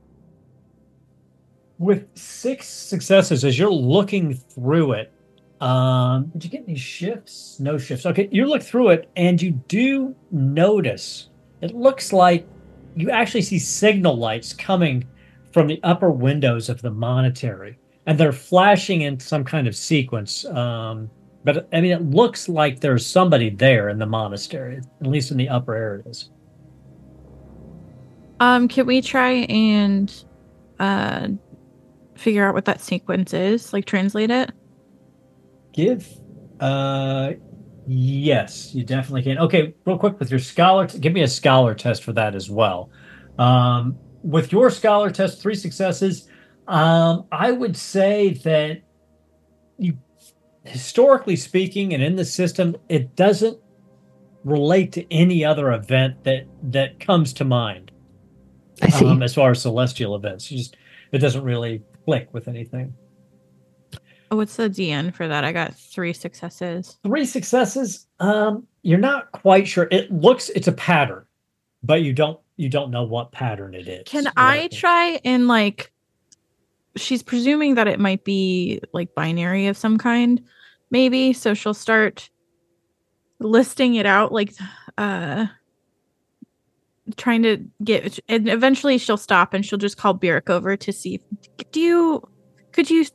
With six successes, as you're looking through it, um, did you get any shifts? No shifts. Okay, you look through it and you do notice it looks like you actually see signal lights coming from the upper windows of the monetary, and they're flashing in some kind of sequence. Um, but I mean, it looks like there's somebody there in the monastery, at least in the upper areas. Um, can we try and uh figure out what that sequence is? Like translate it? Give uh yes, you definitely can. Okay, real quick with your scholar t- give me a scholar test for that as well. Um with your scholar test three successes, um I would say that you historically speaking and in the system it doesn't relate to any other event that that comes to mind I see. um, as far as celestial events. You just it doesn't really click with anything. Oh, what's the DN for that? I got three successes. three successes um you're not quite sure it looks it's a pattern but you don't you don't know what pattern it is Can I try and like she's presuming that it might be like binary of some kind, maybe. So she'll start listing it out like uh trying to get and eventually she'll stop and she'll just call Byrrc over to see do you could you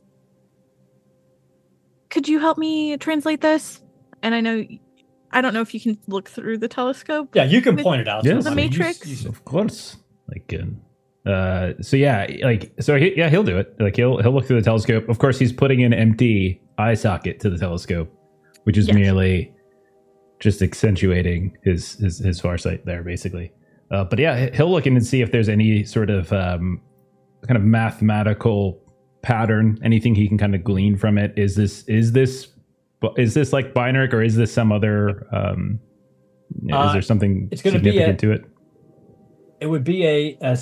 could you help me translate this? And I know I don't know if you can look through the telescope. yeah you can with point it out Yes. The them. I mean, you- Matrix? you- Of course, like, um, uh, so yeah, like, so he, yeah, he'll do it. Like, he'll he'll look through the telescope. Of course, he's putting an empty eye socket to the telescope, which is Yes. merely just accentuating his his his farsight there, basically. Uh, but yeah, he'll look in and see if there's any sort of um, kind of mathematical pattern, anything he can kind of glean from it. Is this is this is this like binary or is this some other? Um, is Uh, there something it's gonna be significant a- to it? it would be a, a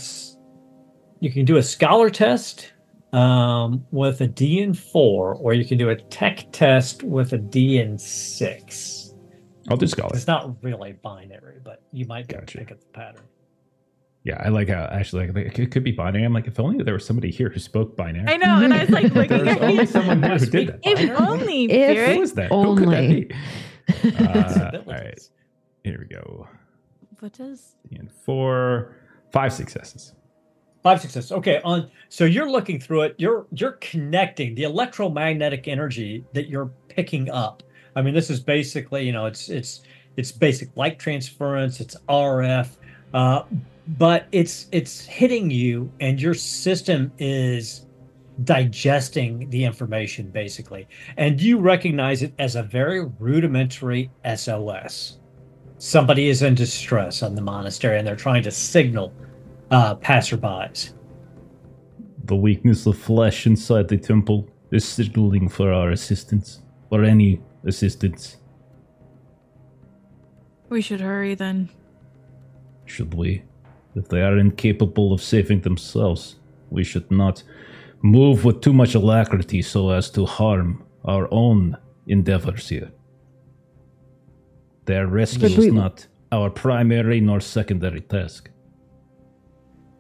you can do a scholar test um with a D dn4 or you can do a tech test with a D dn6 I'll do scholar. it's not really binary but you might be able Gotcha. to pick up the pattern Yeah, I like how actually like, it could be binary. I'm like, if only there was somebody here who spoke binary. I know, and I was like [laughs] looking There's at only someone here who did that. If Binary? only, If- Who Barry. was that? Who could that Only. be? [laughs] Uh, all right, here we go. What does? And four, five successes. Five successes. Okay, on so you're looking through it. You're you're connecting the electromagnetic energy that you're picking up. I mean, this is basically, you know, it's it's it's basic light transference. It's RF, uh, but it's it's hitting you, and your system is digesting the information basically, and you recognize it as a very rudimentary SOS. Somebody is in distress on the monastery, and they're trying to signal uh, passerbys. The weakness of flesh inside the temple is signaling for our assistance, or any assistance. We should hurry then. Should we? If they are incapable of saving themselves, we should not move with too much alacrity so as to harm our own endeavors here. Their rescue we- is not our primary nor secondary task.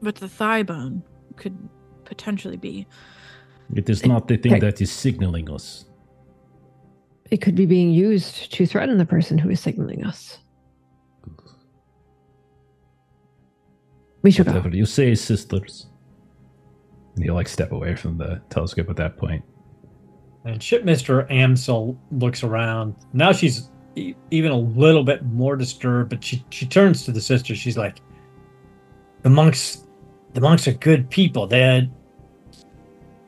But the thigh bone could potentially be. It is not the thing Okay. that is signaling us. It could be being used to threaten the person who is signaling us. We should go. You say, sisters. And he'll like step away from the telescope at that point. And Shipmaster Amsel looks around. Now she's e- even a little bit more disturbed, but she, she turns to the sister. She's like, "The monks, the monks are good people. They're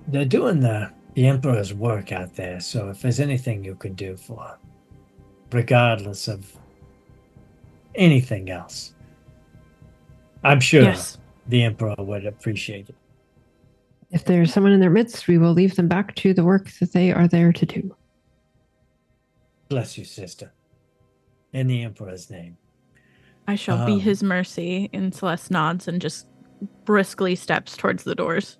they're doing the the emperor's work out there. So if there's anything you can do for, regardless of anything else, I'm sure Yes. the emperor would appreciate it." If there's someone in their midst, we will leave them back to the work that they are there to do. Bless you, sister. In the Emperor's name. I shall Um, be his mercy. And Celeste nods and just briskly steps towards the doors.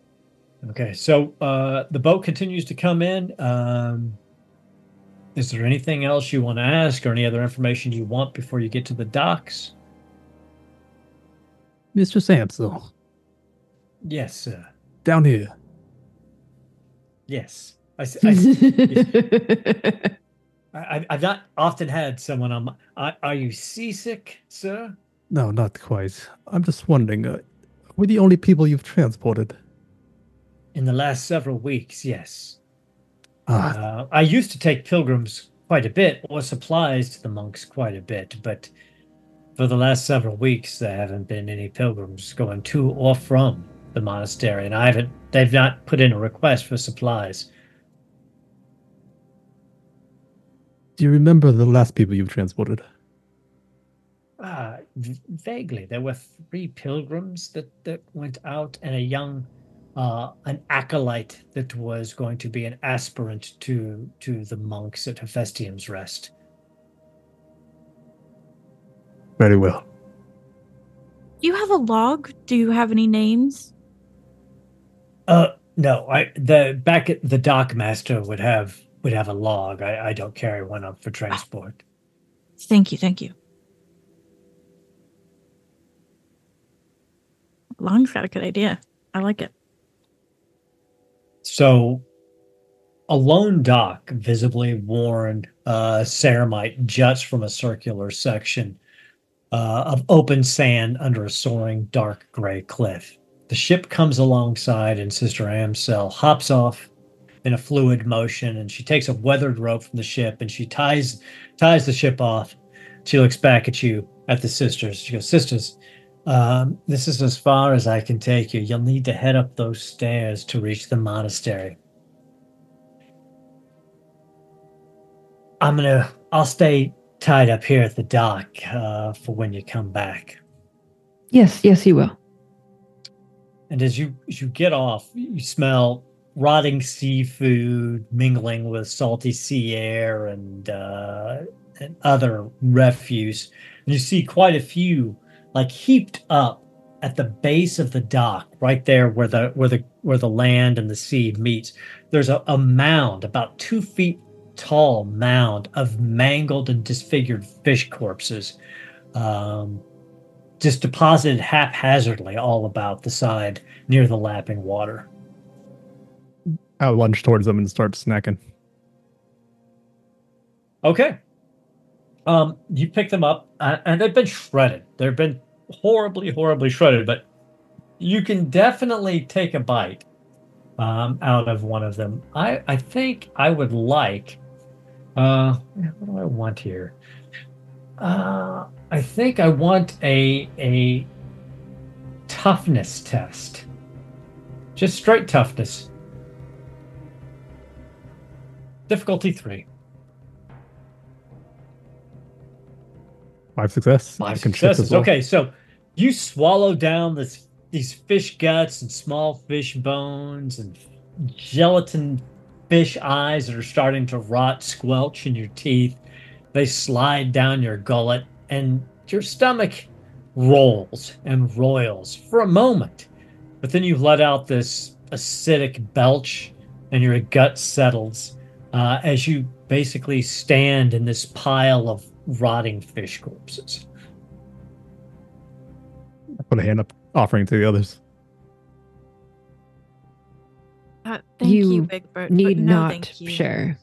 Okay, so uh, the boat continues to come in. Um, is there anything else you want to ask or any other information you want before you get to the docks? Mistress Amsel, Yes, sir. down here. Yes. [laughs] I've not often had someone on my. Are, are you seasick, sir? No, not quite. I'm just wondering, uh, we're the only people you've transported. In the last several weeks, yes. Ah, Uh, I used to take pilgrims quite a bit, or supplies to the monks quite a bit, but for the last several weeks, there haven't been any pilgrims going to or from the monastery, and I haven't. They've not put in a request for supplies. do you remember the last people you've transported? Uh, v- vaguely, there were three pilgrims that that went out, and a young, uh, an acolyte that was going to be an aspirant to to the monks at Hephaestium's Rest. Very well. Do you have a log? Do you have any names? Uh, no, I the back at the dock master would have would have a log. I, I don't carry one up for transport. Thank you, thank you. Long's got a good idea. I like it. So, a lone dock, visibly worn uh, ceramite, juts from a circular section uh, of open sand under a soaring dark gray cliff. The ship comes alongside, and Sister Amsel hops off in a fluid motion, and she takes a weathered rope from the ship and she ties ties the ship off. She looks back at you, at the sisters. She goes, "Sisters, um, this is as far as I can take you. You'll need to head up those stairs to reach the monastery. I'm gonna. I'll stay tied up here at the dock uh, for when you come back. yes, yes, you will. And as you as you get off, you smell rotting seafood mingling with salty sea air and uh, and other refuse. And you see quite a few like heaped up at the base of the dock, right there where the where the where the land and the sea meets. There's a, a mound about two feet tall mound of mangled and disfigured fish corpses. Um, just deposited haphazardly all about the side near the lapping water. I'll lunge towards them and start snacking. Okay. Um, you pick them up, uh, and they've been shredded. They've been horribly, horribly shredded, but you can definitely take a bite um, out of one of them. I, I think I would like. Uh, what do I want here? Uh, I think I want a a toughness test. Just straight toughness. Difficulty three. Five success. Five I can trip as successes. well. Okay, so you swallow down this these fish guts and small fish bones and gelatin fish eyes that are starting to rot, squelch in your teeth. They slide down your gullet, and your stomach rolls and roils for a moment. But then you let out this acidic belch, and your gut settles uh, as you basically stand in this pile of rotting fish corpses. I put a hand up, offering to the others. Uh, thank you, You Big Bird. Need no, not thank you. share.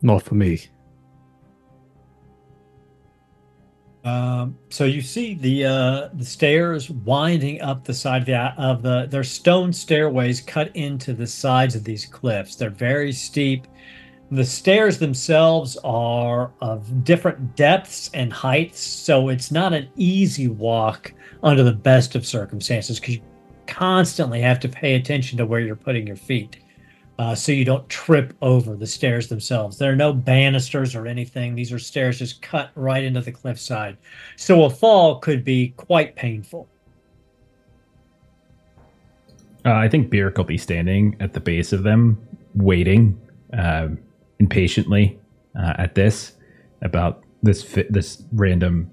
Not for me. Um, so you see the uh, the stairs winding up the side of the of the there's stone stairways cut into the sides of these cliffs. They're very steep. The stairs themselves are of different depths and heights, so it's not an easy walk under the best of circumstances because you constantly have to pay attention to where you're putting your feet uh, so you don't trip over the stairs themselves. There are no banisters or anything. These are stairs just cut right into the cliffside. So a fall could be quite painful. Uh, I think Byrrc will be standing at the base of them, waiting um, impatiently uh, at this about this fi- this random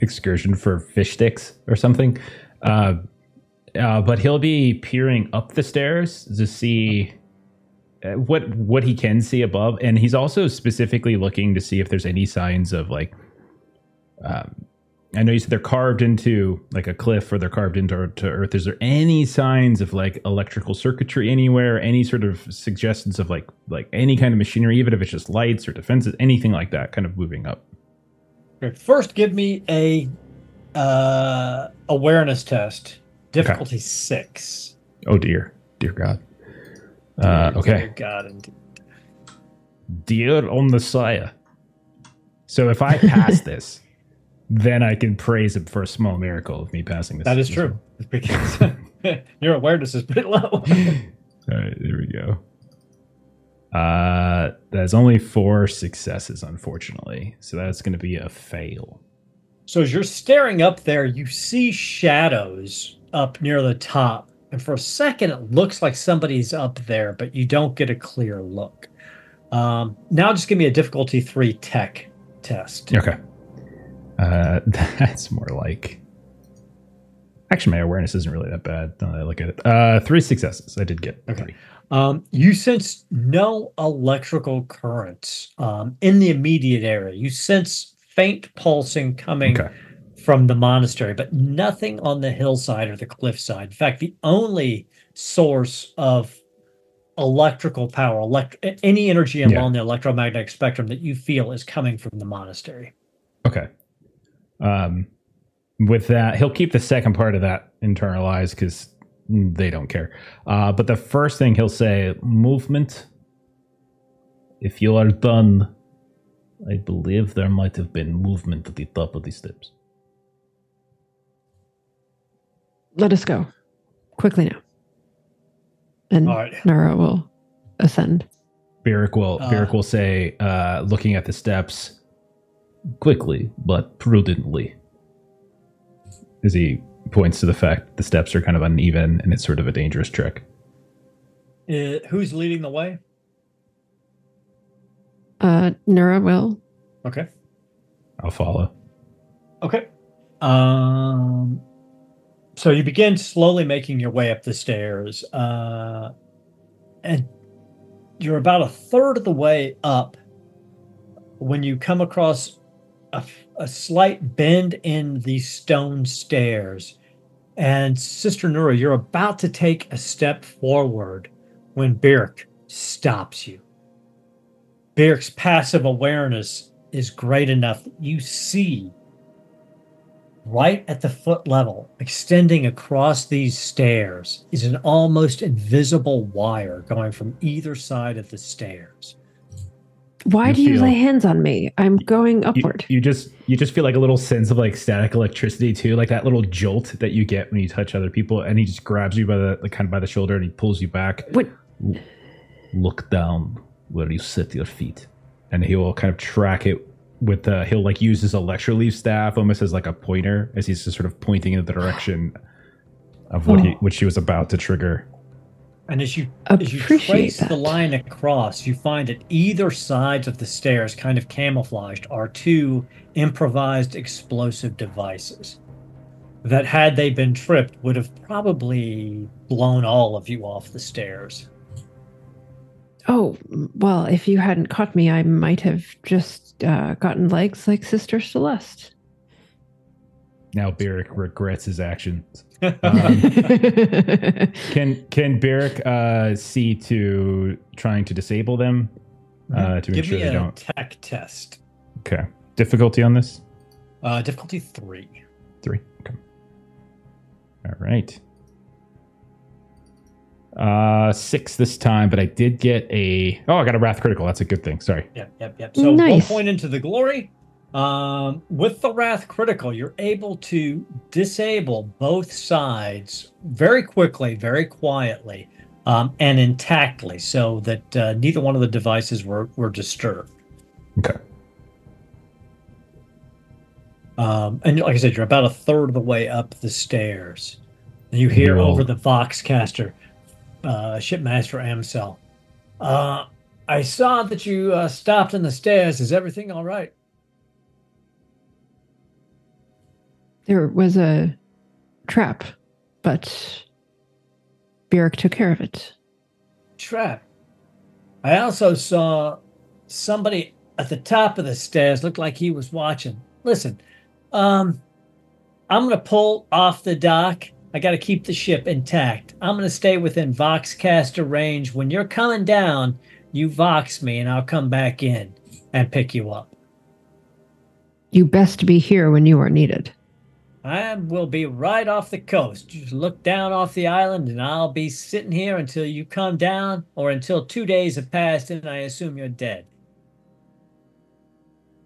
excursion for fish sticks or something. Uh, uh, but he'll be peering up the stairs to see uh, what what he can see above, and he's also specifically looking to see if there's any signs of like. Um, I know you said they're carved into like a cliff or they're carved into to earth. Is there any signs of like electrical circuitry anywhere? Any sort of suggestions of like like any kind of machinery, even if it's just lights or defenses, anything like that, kind of moving up? Okay, First, give me a uh, awareness test. Difficulty six. Oh dear, dear God. Uh, Dear okay, God, indeed. dear on the sire. So if I pass [laughs] this, then I can praise him for a small miracle of me passing this. That is true. Because [laughs] your awareness is pretty low. [laughs] All right, there we go. Uh, that's only four successes, unfortunately. So that's going to be a fail. So as you're staring up there, you see shadows up near the top. And for a second, it looks like somebody's up there, but you don't get a clear look. Um, now just give me a difficulty three tech test. Okay. Uh, [laughs] that's more like. Actually, my awareness isn't really that bad. Now that I look at it. Uh, three successes. I did get Okay. three. Um, you sense no electrical currents um, in the immediate area. You sense faint pulsing coming Okay. from the monastery, but nothing on the hillside or the cliffside. In fact, the only source of electrical power, elect- any energy Yeah. along the electromagnetic spectrum that you feel is coming from the monastery. Okay. Um, with that, he'll keep the second part of that internalized because they don't care. Uh, but the first thing he'll say, movement. If you are done, I believe there might have been movement at the top of the steps. Let us go. Quickly now. And All right. Nura will ascend. Byrrc will Uh, Byrrc will say, uh, looking at the steps, quickly but prudently, as he points to the fact the steps are kind of uneven and it's sort of a dangerous trick. Uh, who's leading the way? Uh, Nura will. Okay. I'll follow. Okay. Um, so you begin slowly making your way up the stairs, uh, and you're about a third of the way up when you come across a, a slight bend in the stone stairs. And Sister Nura, you're about to take a step forward when Byrrc stops you. Byrrc's passive awareness is great enough that you see right at the foot level, extending across these stairs, is an almost invisible wire going from either side of the stairs. Why You do you feel- lay hands on me? I'm going upward. you just you just feel like a little sense of like static electricity too, like that little jolt that you get when you touch other people, and he just grabs you by the like, kind of by the shoulder and he pulls you back. what? look down where you set your feet and he will kind of track it with uh he'll like use his electro leaf staff almost as like a pointer as he's just sort of pointing in the direction of what he Oh. what she was about to trigger And as you as you trace that. the line across, you find that either sides of the stairs, kind of camouflaged, are two improvised explosive devices that, had they been tripped, would have probably blown all of you off the stairs. Oh, well, if you hadn't caught me, I might have just uh, gotten legs like Sister Celeste. now Byrrc regrets his actions Um, [laughs] can can Byrrc uh see to trying to disable them uh to make Give sure me they a don't tech test. okay difficulty on this Uh, difficulty three. Three. Okay. All right. Uh, six this time, but I did get a. Oh, I got a wrath critical. That's a good thing. Sorry. Yep, yep, yep. So one Nice. point into the glory. Um, with the wrath critical, you're able to disable both sides very quickly, very quietly, um, and intactly, so that uh, neither one of the devices were were disturbed. Okay. Um, and like I said, you're about a third of the way up the stairs. And you hear Roll. over the Voxcaster, uh, Shipmaster Amsel. Uh, I saw that you uh, stopped in the stairs. Is everything all right? There was a trap, but Byrrc took care of it. Trap. I also saw somebody at the top of the stairs. Looked like he was watching. Listen, um, I'm gonna pull off the dock. I got to keep the ship intact. I'm gonna stay within Voxcaster range. When you're coming down, you Vox me, and I'll come back in and pick you up. You best be here when you are needed. I will be right off the coast. Just look down off the island, and I'll be sitting here until you come down, or until two days have passed and I assume you're dead.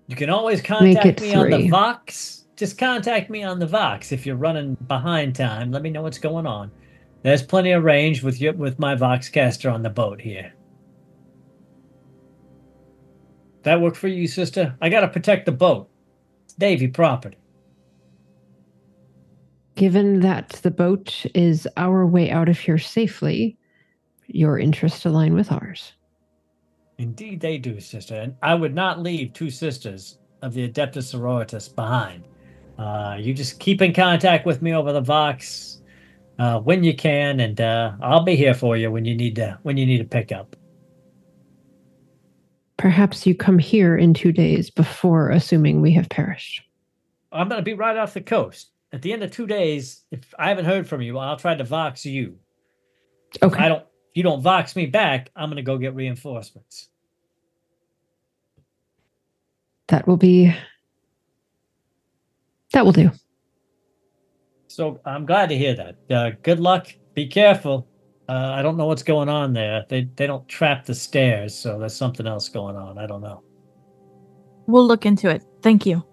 You can always contact me on the. Vox. Just contact me on the Vox if you're running behind time. Let me know what's going on. There's plenty of range with your, with my Voxcaster on the boat here. That work for you, sister? I gotta protect the boat. It's Davy property. Given that the boat is our way out of here safely, your interests align with ours. Indeed, they do, sister. And I would not leave two sisters of the Adeptus Sororitas behind. Uh, you just keep in contact with me over the Vox uh, when you can, and uh, I'll be here for you when you need to when you need a pick up. Perhaps you come here in two days before assuming we have perished. I'm gonna be right off the coast. At the end of two days, if I haven't heard from you, I'll try to Vox you. If Okay. I don't. If you don't Vox me back, I'm gonna go get reinforcements. That will be. That will do. So I'm glad to hear that. Uh, good luck. Be careful. Uh, I don't know what's going on there. They they don't trap the stairs, so there's something else going on. I don't know. We'll look into it. Thank you.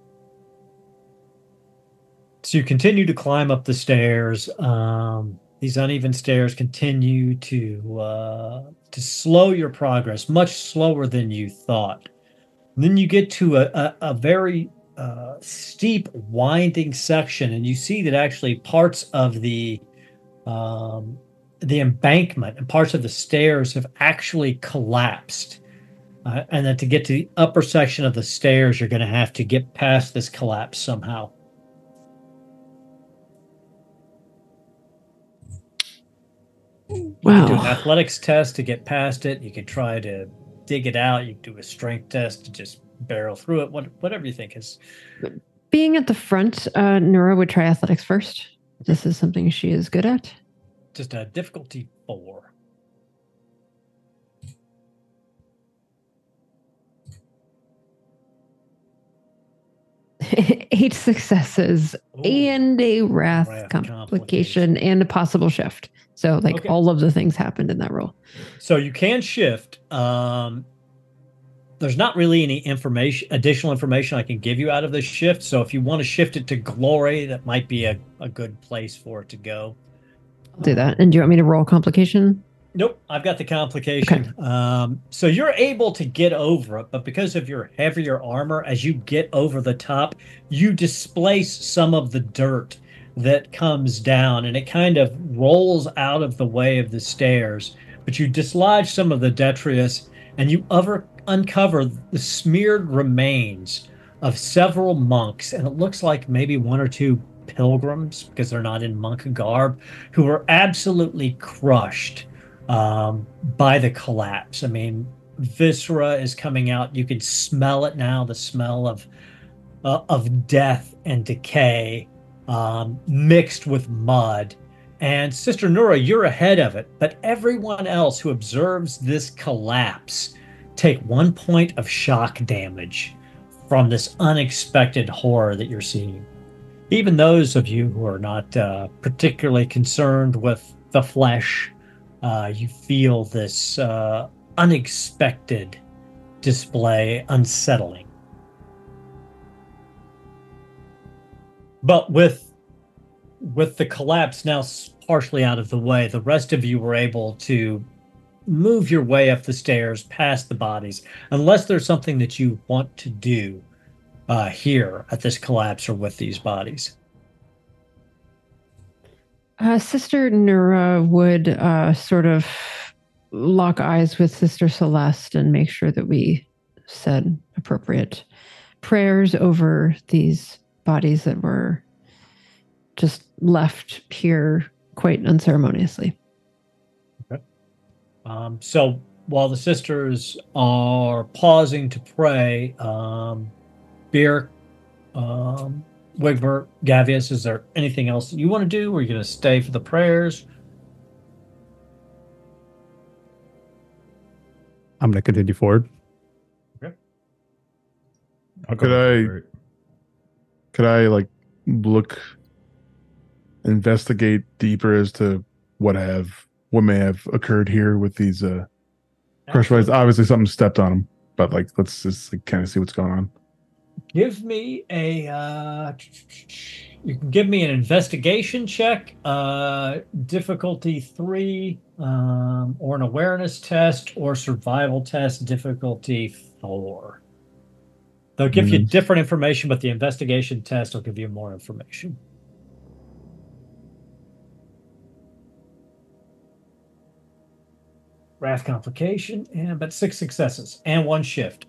So you continue to climb up the stairs. Um, these uneven stairs continue to uh, to slow your progress, much slower than you thought. And then you get to a, a, a very uh, steep, winding section, and you see that actually parts of the um, the embankment and parts of the stairs have actually collapsed. Uh, and that to get to the upper section of the stairs, you're going to have to get past this collapse somehow. You can do an athletics test to get past it. You can try to dig it out. You can do a strength test to just barrel through it. What, whatever you think is. Being at the front, uh, Nura would try athletics first. This is something she is good at. Just a difficulty four. [laughs] Eight successes Ooh. and a wrath, Wrath complication and a possible shift. So, like, Okay. all of the things happened in that roll. So you can shift. Um, there's not really any information, additional information I can give you out of this shift. So if you want to shift it to glory, that might be a, a good place for it to go. I'll do that. And do you want me to roll complication? Nope, I've got the complication. Um, so you're able to get over it, but because of your heavier armor, as you get over the top, you displace some of the dirt that comes down and it kind of rolls out of the way of the stairs. But you dislodge some of the detritus and you over, uncover the smeared remains of several monks. And it looks like maybe one or two pilgrims, because they're not in monk garb, who are absolutely crushed um, by the collapse. I mean, viscera is coming out. You can smell it now. The smell of uh, of death and decay um, mixed with mud. And Sister Nura, you're ahead of it. But everyone else who observes this collapse take one point of shock damage from this unexpected horror that you're seeing. Even those of you who are not uh, particularly concerned with the flesh, uh, you feel this uh, unexpected display unsettling. But with with the collapse now partially out of the way, the rest of you were able to move your way up the stairs past the bodies, unless there's something that you want to do uh, here at this collapse or with these bodies. Uh, Sister Nura would uh, sort of lock eyes with Sister Celeste and make sure that we said appropriate prayers over these bodies that were just left here quite unceremoniously. Okay. Um, so while the sisters are pausing to pray, um, Beer, um, Wigbert, Gavious, is there anything else you want to do? Are you going to stay for the prayers? I'm going to continue forward. Okay. Could I, could I like look, investigate deeper as to what have what may have occurred here with these uh crush rights? Obviously, something stepped on them, but like let's just like, kind of see what's going on. Give me a. Uh, you can give me an investigation check, uh, difficulty three, um, or an awareness test, or survival test, difficulty four. They'll give you Mhm. different information, but the investigation test will give you more information. Wrath complication, and but six successes and one shift.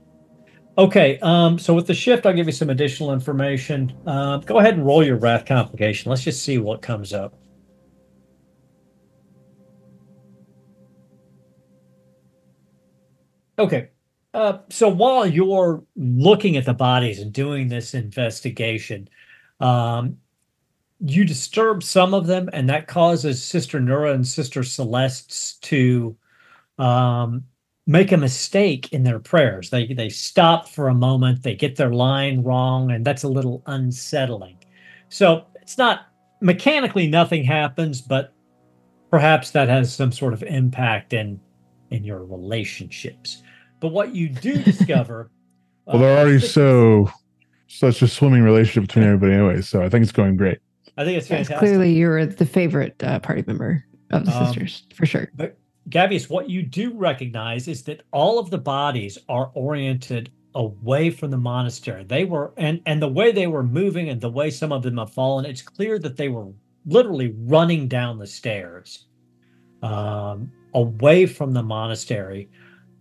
Okay, um, so with the shift, I'll give you some additional information. Uh, go ahead and roll your wrath complication. Let's just see what comes up. Okay, uh, so while you're looking at the bodies and doing this investigation, um, you disturb some of them, and that causes Sister Nura and Sister Celeste to um, make a mistake in their prayers. They they stop for a moment, they get their line wrong, and that's a little unsettling. So it's not mechanically nothing happens, but perhaps that has some sort of impact in in your relationships. But what you do [laughs] discover, Well, they're uh, already so such a swimming relationship between everybody anyway, so I think it's going great. I think it's Yes, clearly, you're the favorite uh, party member of the Um, sisters, for sure. But Gavious, what you do recognize is that all of the bodies are oriented away from the monastery. They were and and the way they were moving and the way some of them have fallen, it's clear that they were literally running down the stairs um, away from the monastery.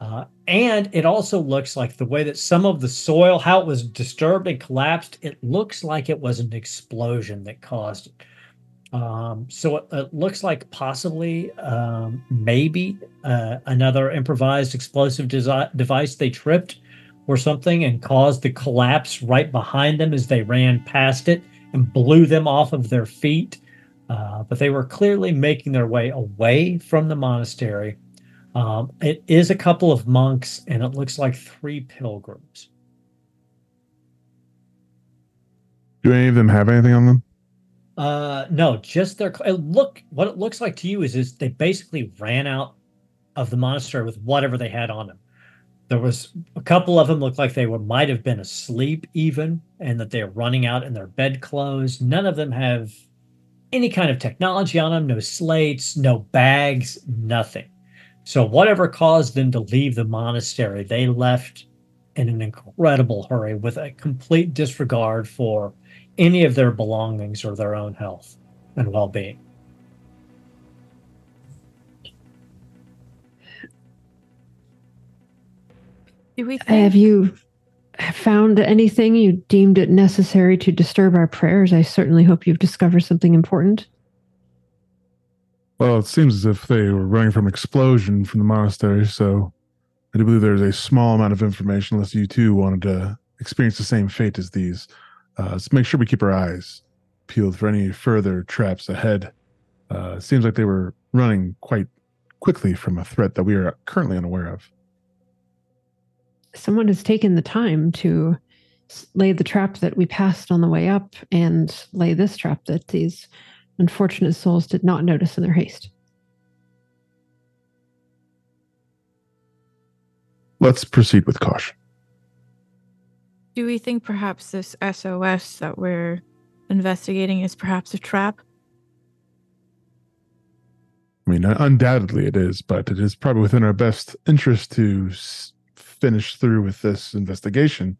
Uh, and it also looks like the way that some of the soil, how it was disturbed and collapsed, it looks like it was an explosion that caused it. Um, so it, it looks like possibly, um, maybe uh, another improvised explosive desi- device they tripped or something and caused the collapse right behind them as they ran past it and blew them off of their feet. Uh, but they were clearly making their way away from the monastery. Um, it is a couple of monks, and it looks like three pilgrims. Do any of them have anything on them? Uh, no, just their. Look what it looks like to you is is they basically ran out of the monastery with whatever they had on them. There was a couple of them looked like they were might have been asleep even, and that they're running out in their bedclothes. None of them have any kind of technology on them. No slates, no bags, nothing. So whatever caused them to leave the monastery, they left in an incredible hurry with a complete disregard for any of their belongings or their own health and well-being. Do we think Have you found anything you deemed it necessary to disturb our prayers? I certainly hope you've discovered something important. Well, it seems as if they were running from explosion from the monastery, so I do believe there's a small amount of information, unless you too wanted to experience the same fate as these. Uh, let's make sure we keep our eyes peeled for any further traps ahead. Uh, seems like they were running quite quickly from a threat that we are currently unaware of. Someone has taken the time to lay the trap that we passed on the way up and lay this trap that these unfortunate souls did not notice in their haste. Let's proceed with caution. Do we think perhaps this SOS that we're investigating is perhaps a trap? I mean, undoubtedly it is, but it is probably within our best interest to s- finish through with this investigation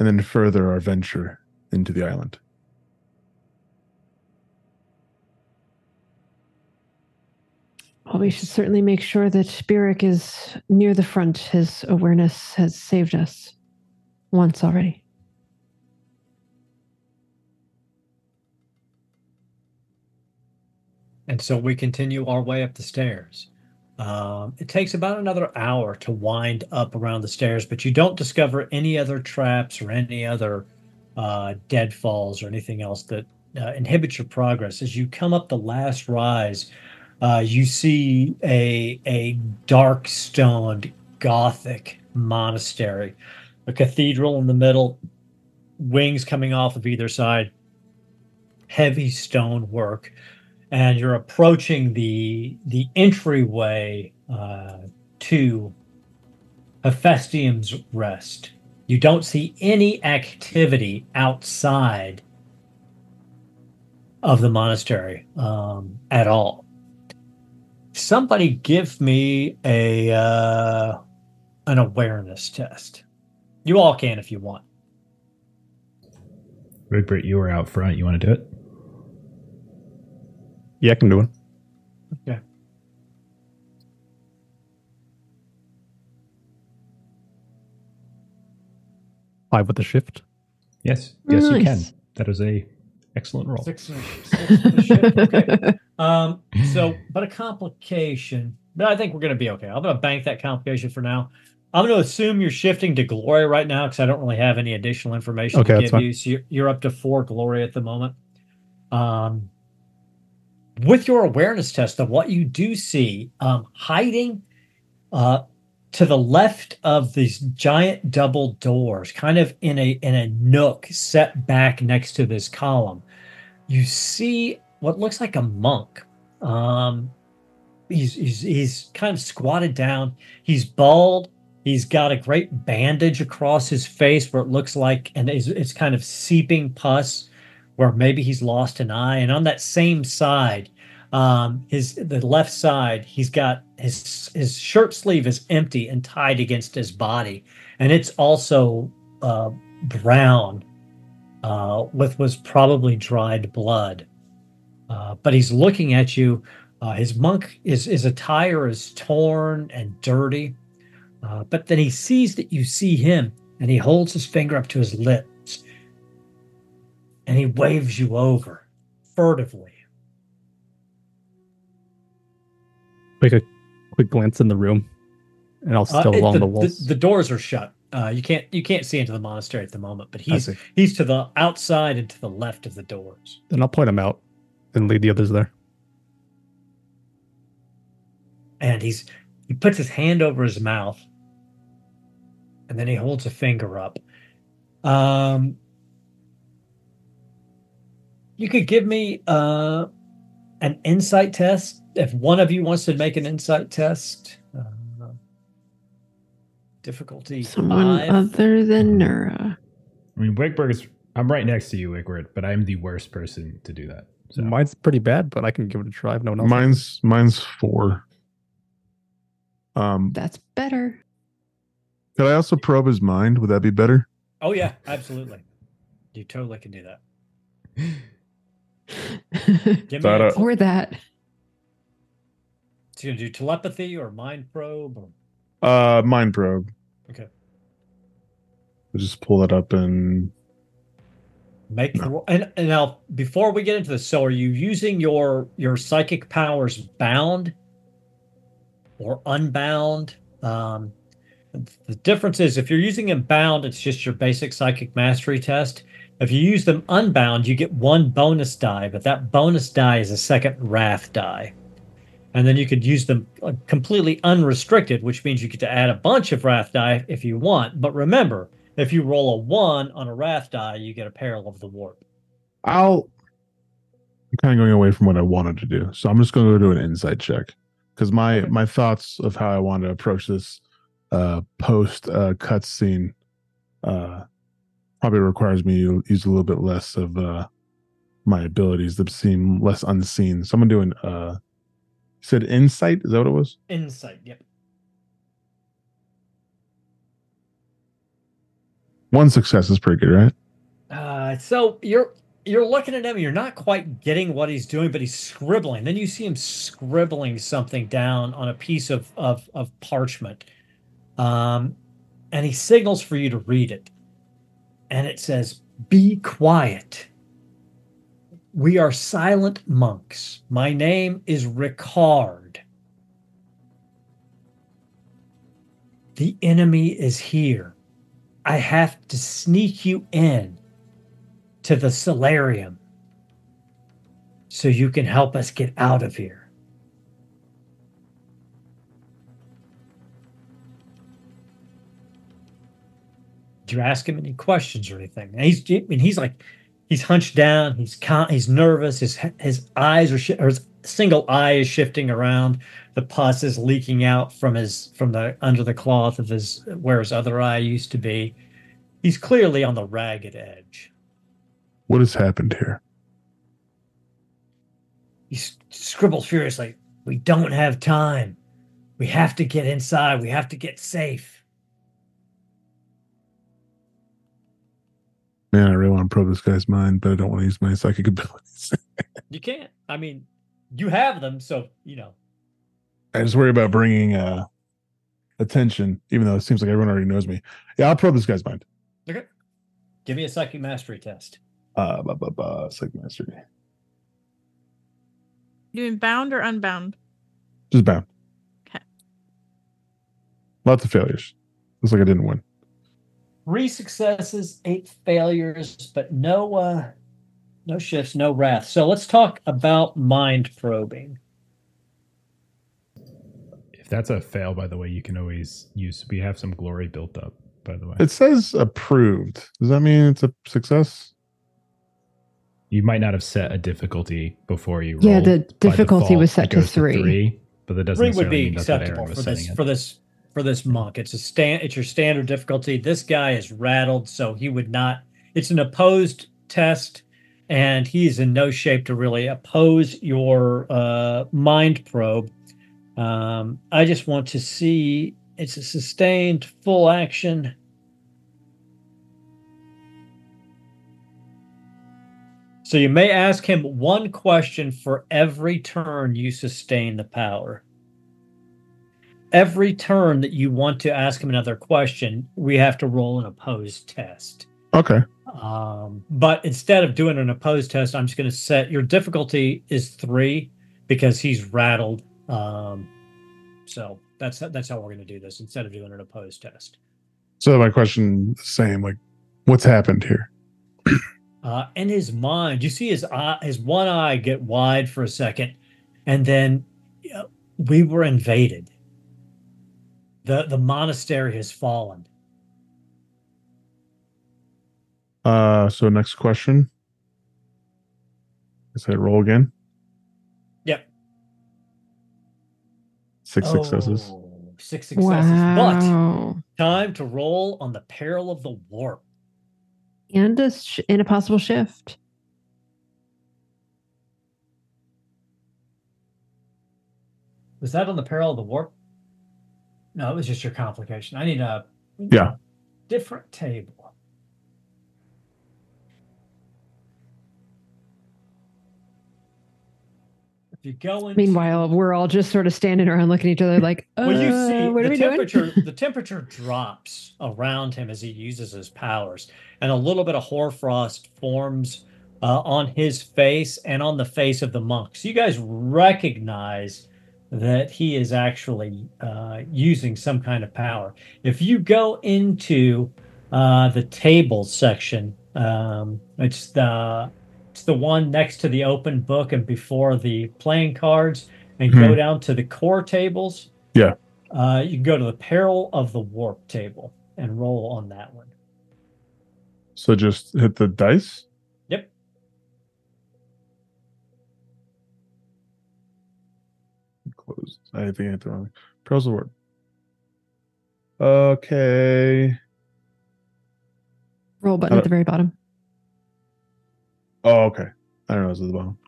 and then further our venture into the island. Well, we should certainly make sure that Spirik is near the front. His awareness has saved us once already. And so we continue our way up the stairs. Um, it takes about another hour to wind up around the stairs, but you don't discover any other traps or any other uh, deadfalls or anything else that uh, inhibits your progress. As you come up the last rise, uh, you see a a dark stoned Gothic monastery, a cathedral in the middle, wings coming off of either side, heavy stone work and you're approaching the the entryway uh, to Hephaestium's Rest. You don't see any activity outside of the monastery um, at all. Somebody give me a uh, an awareness test. You all can if you want. Wigbert, you were out front. You want to do it? Yeah, I can do it. Okay. Five with the shift. Yes. Yes, you can. That is a excellent roll. Six, and a- six and a shift. Okay. Um, so, but a complication. But I think we're going to be okay. I'm going to bank that complication for now. I'm going to assume you're shifting to glory right now because I don't really have any additional information Okay, to give you. So you're, you're up to four glory at the moment. Um, with your awareness test of what you do see, um, hiding uh, to the left of these giant double doors, kind of in a in a nook set back next to this column, you see what looks like a monk. Um, he's, he's he's kind of squatted down. He's bald. He's got a great bandage across his face where it looks like, and it's, it's kind of seeping pus, where maybe he's lost an eye. And on that same side, um, his the left side, he's got his his shirt sleeve is empty and tied against his body, and it's also uh, brown uh, with was probably dried blood. Uh, but he's looking at you. Uh, his monk is his attire is torn and dirty, uh, but then he sees that you see him, and he holds his finger up to his lips, and he waves you over furtively. Take a quick glance in the room, and I'll Uh, still it- along the, the the- walls. the doors are shut. Uh, you can't you can't see into the monastery at the moment, but he's he's to the outside and to the left of the doors. Then I'll point him out and lead the others there. and he's he puts his hand over his mouth and then he holds a finger up um you could give me uh an insight test if one of you wants to make an insight test uh, difficulty Someone five. other than Nura. I mean, Wigbert is. I'm right next to you, Wigbert, but I'm the worst person to do that. So Mine's pretty bad, but I can give it a try if no one else. Mine's mine's four. Um, That's better. Could I also probe his mind? Would that be better? oh yeah absolutely you totally can do that [laughs] give me That, or that. so you gonna do telepathy or mind probe or Uh, mind probe. Okay. We'll just pull that up and Make No. the ro- and, and now before we get into this, so are you using your your psychic powers bound or unbound? Um, the difference is if you're using them bound, it's just your basic psychic mastery test. If you use them unbound, you get one bonus die, but that bonus die is a second wrath die. And then you could use them uh, completely unrestricted, which means you get to add a bunch of wrath die if you want. But remember, If you roll a one on a wrath die, you get a peril of the warp. I'll. I'm kind of going away from what I wanted to do, so I'm just going to go do an insight check because my Okay. my thoughts of how I want to approach this uh, post uh, cutscene uh, probably requires me to use a little bit less of uh, my abilities that seem less unseen. So I'm doing. Uh, said insight. Is that what it was? Insight. Yep. One success is pretty good, right? Uh, so you're you're looking at him. You're not quite getting what he's doing, but he's scribbling. Then you see him scribbling something down on a piece of of, of parchment, um, and he signals for you to read it. And it says, "Be quiet. We are silent monks. My name is Ricard. The enemy is here. I have to sneak you in." to the solarium so you can help us get out of here. Did you ask him any questions or anything? And he's, I mean, he's like, he's hunched down. He's con- he's nervous. His his eyes are shi- or his single eye is shifting around. The pus is leaking out from his from the under the cloth of his where his other eye used to be. He's clearly on the ragged edge. What has happened here? He s- scribbles furiously. We don't have time. We have to get inside. We have to get safe. Man, I really want to probe this guy's mind, but I don't want to use my psychic [laughs] abilities. You can't. I mean, you have them, so you know. I just worry about bringing uh, attention, even though it seems like everyone already knows me. Yeah, I'll probe this guy's mind. Okay. Give me a psychic mastery test. Uh, blah, blah, blah, psychic mastery. Doing bound or unbound? Just bound. Okay. Lots of failures. Looks like I didn't win. Three successes, eight failures, but no uh no shifts, no wrath. So let's talk about mind probing. If that's a fail, by the way, you can always use. We have some glory built up, by the way. It says approved. Does that mean it's a success? you might not have set a difficulty before you. Yeah, rolled. the difficulty default, was set it to three. but that doesn't Three would be mean that's what Aaron acceptable was for this for this for this monk. It's a stand it's your standard difficulty. This guy is rattled, so he would not it's an opposed test, and he's in no shape to really oppose your uh mind probe. Um I just want to see it's a sustained full action. So you may ask him one question for every turn you sustain the power. Every turn that you want to ask him another question, we have to roll an opposed test. Okay. Um, but instead of doing an opposed test, I'm just going to set your difficulty is three because he's rattled. Um, so that's that's how we're going to do this instead of doing an opposed test. So my question the same, like, what's happened here? [clears throat] uh, in his mind, you see his eye, his one eye get wide for a second, and then uh, we were invaded. The The monastery has fallen. Uh, so next question. Is that roll again? Yep. Six successes. Six successes. But Wow. time to roll on the peril of the warp. And a, sh- and a possible shift. Was that on the peril of the warp? No, it was just your complication. I need a Yeah. different table. If you go into Meanwhile, we're all just sort of standing around looking at each other like, uh, [laughs] well, you see what are the we temperature. doing? [laughs] the temperature drops around him as he uses his powers, and a little bit of hoarfrost forms uh, on his face and on the face of the monk. So you guys recognize that he is actually uh, using some kind of power. If you go into uh, the table section, um, it's the it's the one next to the open book and before the playing cards, and go Hmm. down to the core tables. Yeah. Uh, you can go to the peril of the warp table and roll on that one. So just hit the dice. Close. I think I hit the wrong. Pearls of word. Okay. Roll button Uh, at the very bottom. Oh, okay. I don't know. It's at the bottom.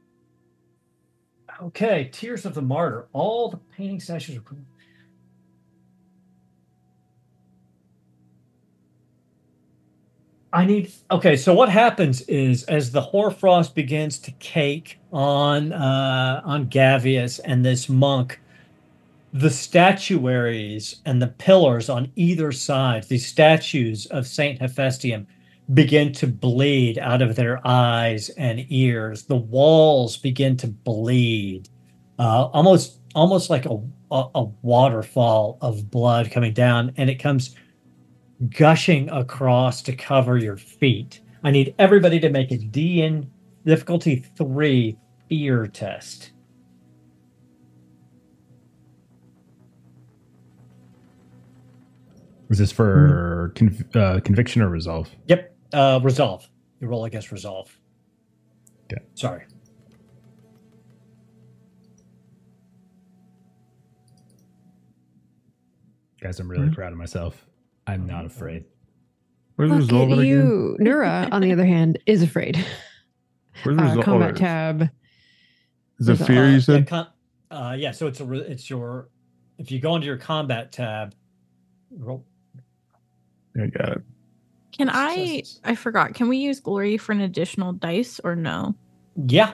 Okay, Tears of the Martyr. All the painting statues are. I need. Okay, so what happens is as the hoarfrost begins to cake on uh, on Gavious and this monk, the statuaries and the pillars on either side, these statues of Saint Hephaestium, begin to bleed out of their eyes and ears. The walls begin to bleed, uh, almost almost like a, a a waterfall of blood coming down, and it comes gushing across to cover your feet. I need everybody to make a DN difficulty three fear test. Was this for conv- uh, conviction or resolve? Yep, uh, resolve. You roll against resolve. Okay. Sorry. Guys, I'm really Mhm. proud of myself. I'm not afraid. Where's Look result at of it again? you. Nura, on the other hand, is afraid. Where's Uh, result? combat tab. Is it fear? Uh, You yeah, said. com- uh, yeah, so it's a re- it's your if you go into your combat tab, roll Yeah, got it. Can I? I forgot. Can we use glory for an additional dice or no? Yeah,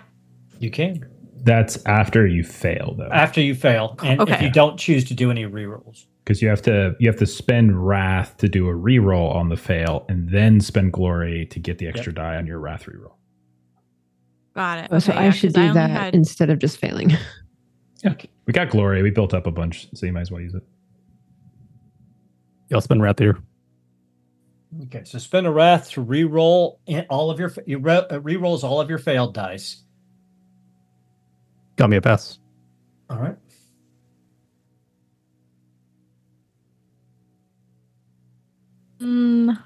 you can That's after you fail, though, after you fail, and if you don't choose to do any rerolls. Because you have to you have to spend wrath to do a reroll on the fail, and then spend glory to get the extra die on your wrath reroll. Got it. Oh, so Okay, I yeah, should 'cause do only that had- instead of just failing. [laughs] Yeah, We got glory. We built up a bunch, so you might as well use it. Y'all spend wrath here. Okay, so spend a wrath to re-roll all of your you re- uh, re-rolls all of your failed dice. Got me a pass. All right. Mm,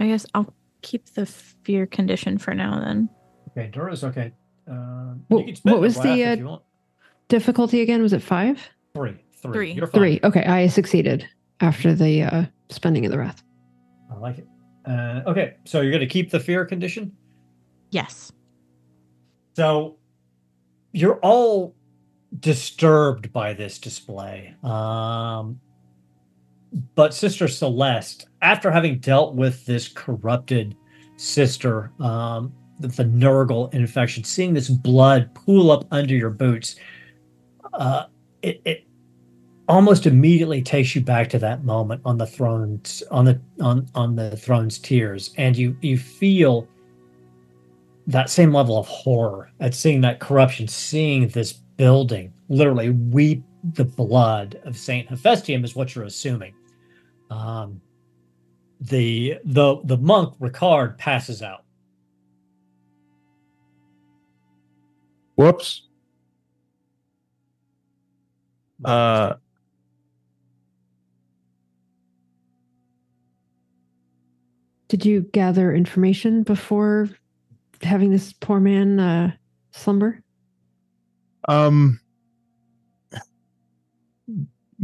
I guess I'll keep the fear condition for now. Then Okay, Nura's okay. Uh, What- you can what was the, uh. Difficulty again, was it five? Three, three, Three. You're fine. Three. Okay, I succeeded after the uh, spending of the wrath. I like it. Uh, okay, so you're going to keep the fear condition. yes. So you're all disturbed by this display. Um, but Sister Celeste, after having dealt with this corrupted sister, um, the, the Nurgle infection, seeing this blood pool up under your boots, uh, it, it almost immediately takes you back to that moment on the thrones on the on on the throne's tears, and you you feel that same level of horror at seeing that corruption, seeing this building literally weep the blood of Saint Hephaestium is what you're assuming. Um, the the the monk Ricard passes out. Whoops. Uh, Did you gather information before having this poor man uh, slumber? um,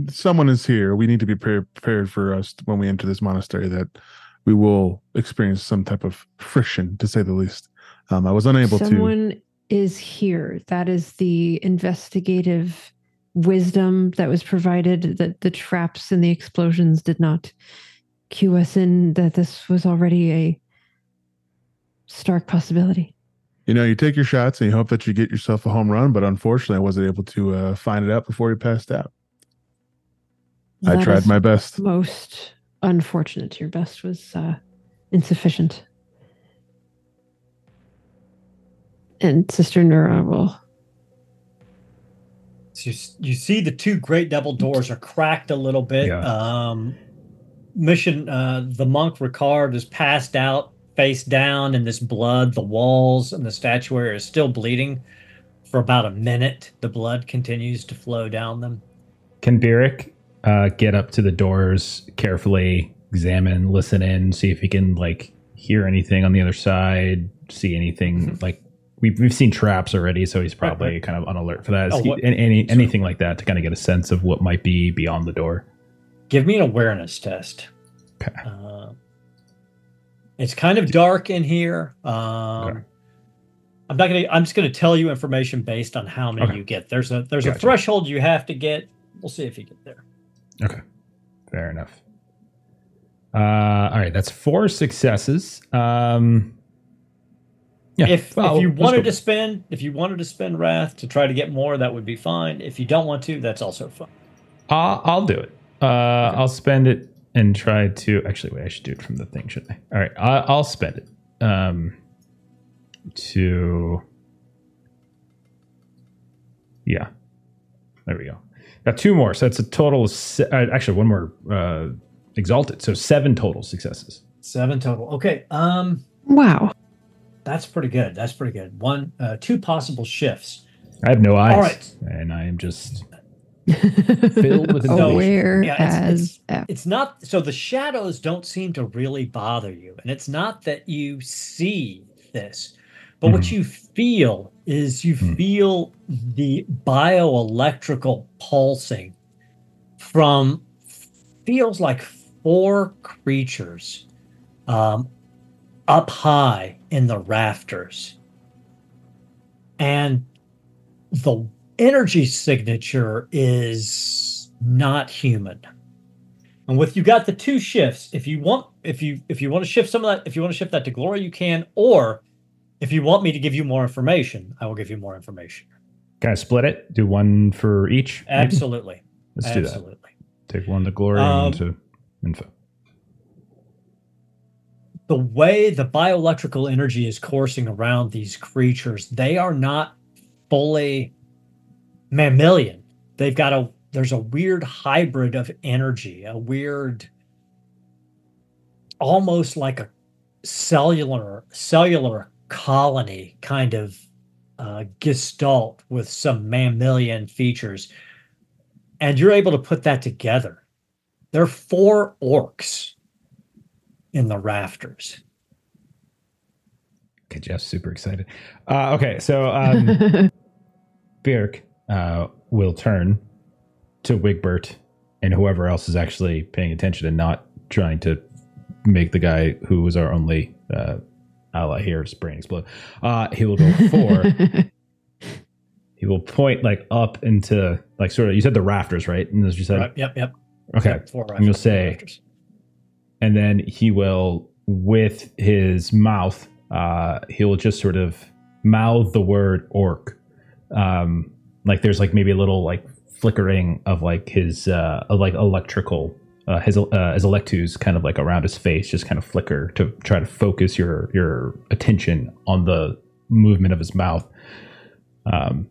someone is here. We need to be prepared for us when we enter this monastery that we will experience some type of friction, to say the least. Um, I was unable to. Someone is here. That is the investigative wisdom that was provided that the traps and the explosions did not cue us in that this was already a stark possibility. You know, you take your shots and you hope that you get yourself a home run, but unfortunately, I wasn't able to uh, find it out before he passed out. I tried my best. Most unfortunate. Your best was uh, insufficient. And Sister Nura will So you, you see the two great double doors are cracked a little bit. Yeah. Um, mission uh, the monk Ricard is passed out face down in this blood. The walls and the statuary are still bleeding for about a minute. The blood continues to flow down them. Can Byrrc uh, get up to the doors carefully, examine, listen in, see if he can like hear anything on the other side, see anything like we've we've seen traps already, so he's probably right. kind of on alert for that. Oh, he- any, any anything like that to kind of get a sense of what might be beyond the door. Give me an awareness test. Okay. Uh, it's kind of dark in here. Um, Okay. I'm not gonna. I'm just gonna tell you information based on how many Okay. you get. There's a there's a threshold you have to get. We'll see if you get there. Okay, fair enough. Uh, all right, that's four successes. Um, yeah, if well, if you wanted to spend if you wanted to spend wrath to try to get more, that would be fine. If you don't want to, that's also fine. I'll, I'll do it. Uh, I'll spend it and try to. Actually, wait, I should do it from the thing, shouldn't I? All right, I, I'll spend it. Um, to yeah, there we go. Got two more, so that's a total. Of se- uh, actually, one more uh, exalted, so seven total successes. Seven total. Okay. Um, Wow. that's pretty good. That's pretty good. One, uh, two possible shifts. I have no eyes, All right. and I am just [laughs] Filled with No, [laughs] aware yeah, it's- as it's- F. It's not so the shadows don't seem to really bother you, and it's not that you see this, but what you feel is you Mhm. feel the bioelectrical pulsing from feels like four creatures um, up high in the rafters, and the energy signature is not human. And with you got the two shifts, if you want if you if you want to shift some of that, if you want to shift that to glory, you can, or if you want me to give you more information, I will give you more information. Can I split it? Do one for each? maybe? Absolutely. Let's do that. Absolutely. Take one to glory Um, and one to info. the way the bioelectrical energy is coursing around these creatures, they are not fully mammalian. They've got a there's a weird hybrid of energy, a weird almost like a cellular cellular colony kind of uh, gestalt with some mammalian features. And you're able to put that together. There are four orcs in the rafters. Okay, Jeff's super excited. Uh, okay, so um, [laughs] Byrrc uh, will turn to Wigbert and whoever else is actually paying attention and not trying to make the guy who was our only uh, ally here's brain explode. Uh, he will go four. [laughs] he will point like up into like sort of you said the rafters, right? And as you said, Right, Yep, yep. okay. Yep, four And you'll say- rafters. and then he will with his mouth uh he will just sort of mouth the word orc um like there's like maybe a little like flickering of like his uh of like electrical uh his uh his electoos kind of like around his face just kind of flicker to try to focus your your attention on the movement of his mouth um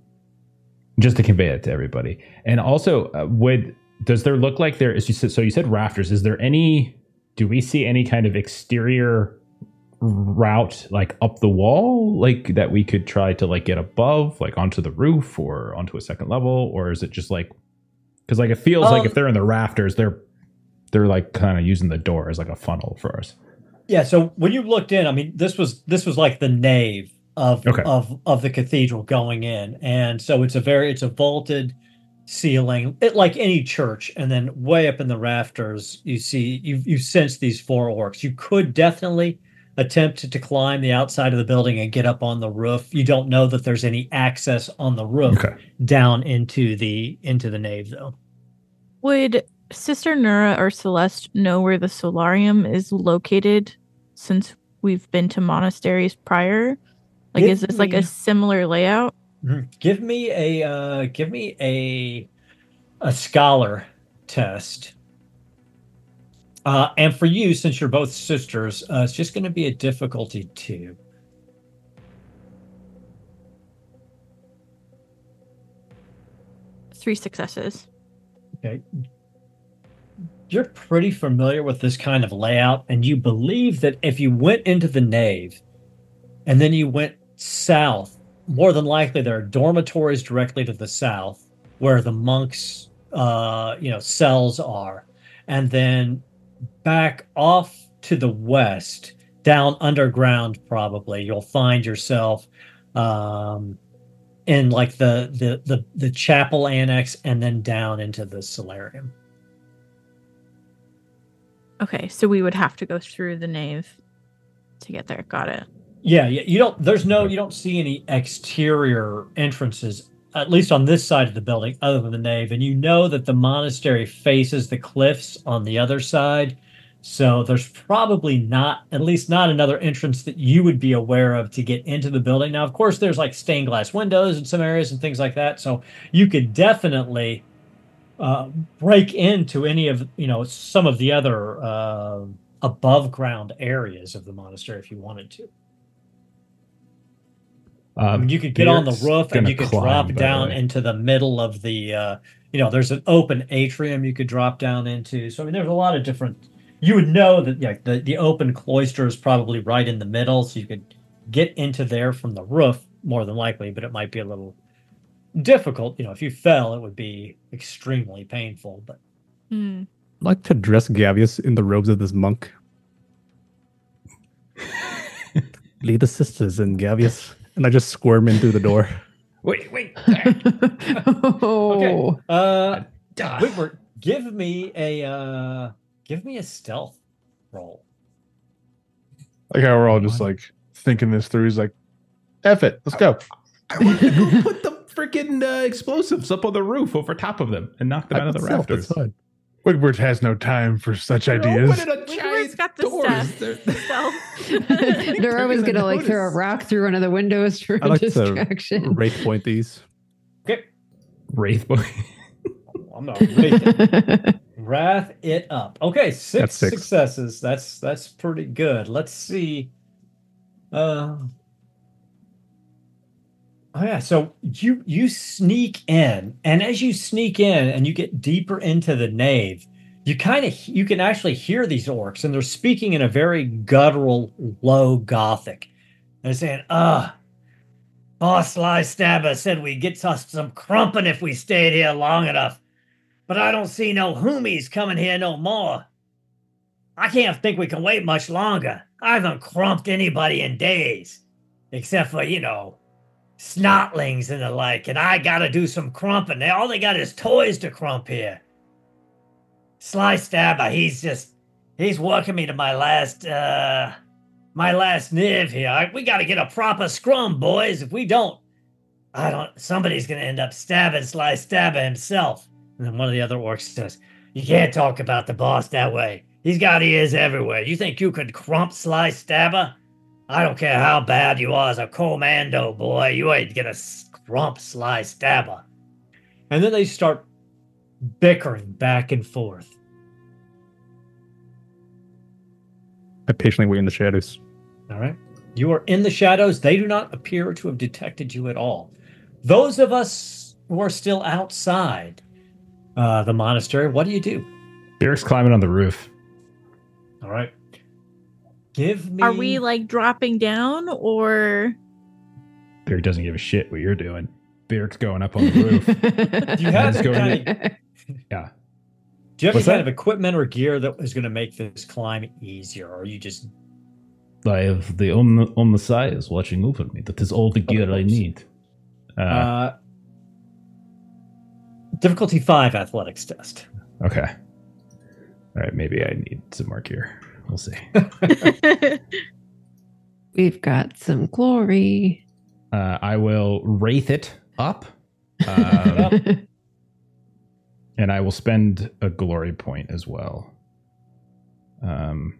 just to convey it to everybody. And also uh, would does there look like there is you said so you said rafters is there any do we see any kind of exterior route like up the wall like that we could try to like get above like onto the roof or onto a second level? Or is it just like because like it feels like Um, if they're in the rafters they're they're like kind of using the door as like a funnel for us Yeah, so when you looked in, I mean, this was this was like the nave of Okay. of of the cathedral going in, and so it's a very it's a vaulted ceiling, it, like any church, and then way up in the rafters, you see you you sense these four orcs. You could definitely attempt to, to climb the outside of the building and get up on the roof. You don't know that there's any access on the roof okay down into the into the nave, though. Would Sister Nura or Celeste know where the solarium is located since we've been to monasteries prior? Like, Give is this like a similar layout? Mhm. Give me a uh, give me a a scholar test. Uh, and for you, since you're both sisters, uh, it's just going to be a difficulty two. Three successes. Okay. You're pretty familiar with this kind of layout, and you believe that if you went into the nave and then you went south, more than likely there are dormitories directly to the south where the monks, uh, you know, cells are. And then back off to the west, down underground. Probably you'll find yourself um, in like the, the the the chapel annex, and then down into the solarium. Okay, so we would have to go through the nave to get there. Got it. Yeah, yeah. You don't. There's no. You don't see any exterior entrances, at least on this side of the building, other than the nave. And you know that the monastery faces the cliffs on the other side. So there's probably not, at least not another entrance that you would be aware of to get into the building. Now, of course, there's like stained glass windows in some areas and things like that. So you could definitely uh, break into any of you know some of the other uh, above ground areas of the monastery if you wanted to. I Um, mean, you could get on the roof and you could climb, drop the down into the middle of the uh you know there's an open atrium you could drop down into so i mean there's a lot of different you would know that yeah, the, the open cloister is probably right in the middle so you could get into there from the roof more than likely but it might be a little difficult you know if you fell it would be extremely painful but Hmm. I'd like to dress Gavious in the robes of this monk. [laughs] Lead the sisters and Gavious. And I just squirm in through the door. [laughs] Wait, wait. oh, uh Duh. Whitworth, give me a uh give me a stealth roll Like how we're all just like thinking this through. He's like, F it, let's go. I want to go put the freaking uh, explosives up on the roof over top of them and knock them out of the Myself, rafters. That's fine. Wigbert has no time for such They're ideas. opening a Whitworth's giant got the doors. stuff. [laughs] They're- So Dora was gonna gonna like throw a [laughs] rock through one of the windows for I like to distraction. [laughs] Wraith point these. okay Wraith boy. i'm not wraith, wrath it up okay six, That's six. successes that's that's pretty good let's see uh oh yeah. So you you sneak in and as you sneak in and you get deeper into the nave you kind of you can actually hear these orcs and they're speaking in a very guttural low gothic. They're saying uh boss sly said we'd get us some crumpin if we stayed here long enough but i don't see no humies coming here no more. I can't think we can wait much longer. I haven't crumped anybody in days except for you know snotlings and the like and i gotta do some crumping they all they got is toys to crump here Sly Stabber, he's just he's working me to my last uh my last niv here. I, we gotta get a proper scrum, boys. If we don't, I don't somebody's gonna end up stabbing Sly Stabber himself. And then one of the other orcs says, You can't talk about the boss that way. He's got ears everywhere. You think you could crump Sly Stabber? I don't care how bad you are as a commando, boy. You ain't gonna scrump Sly Stabber. And then they start bickering back and forth. I patiently wait in the shadows. All right. You are in the shadows. They do not appear to have detected you at all. Those of us who are still outside uh, the monastery, what do you do? Eric's climbing on the roof. All right. Give me. are we like dropping down or Eric doesn't give a shit what you're doing. Eric's going up on the roof. Do [laughs] you have Let's any kind of, yeah. do you have What's any kind of equipment or gear that is going to make this climb easier, or are you just I have the on on the side is watching over me. That is all the gear I need. Uh, uh, difficulty five athletics test? okay. All right, maybe I need some more gear. We'll see. [laughs] [laughs] We've got some glory. Uh, I will wraith it up, um, [laughs] and I will spend a glory point as well. Um,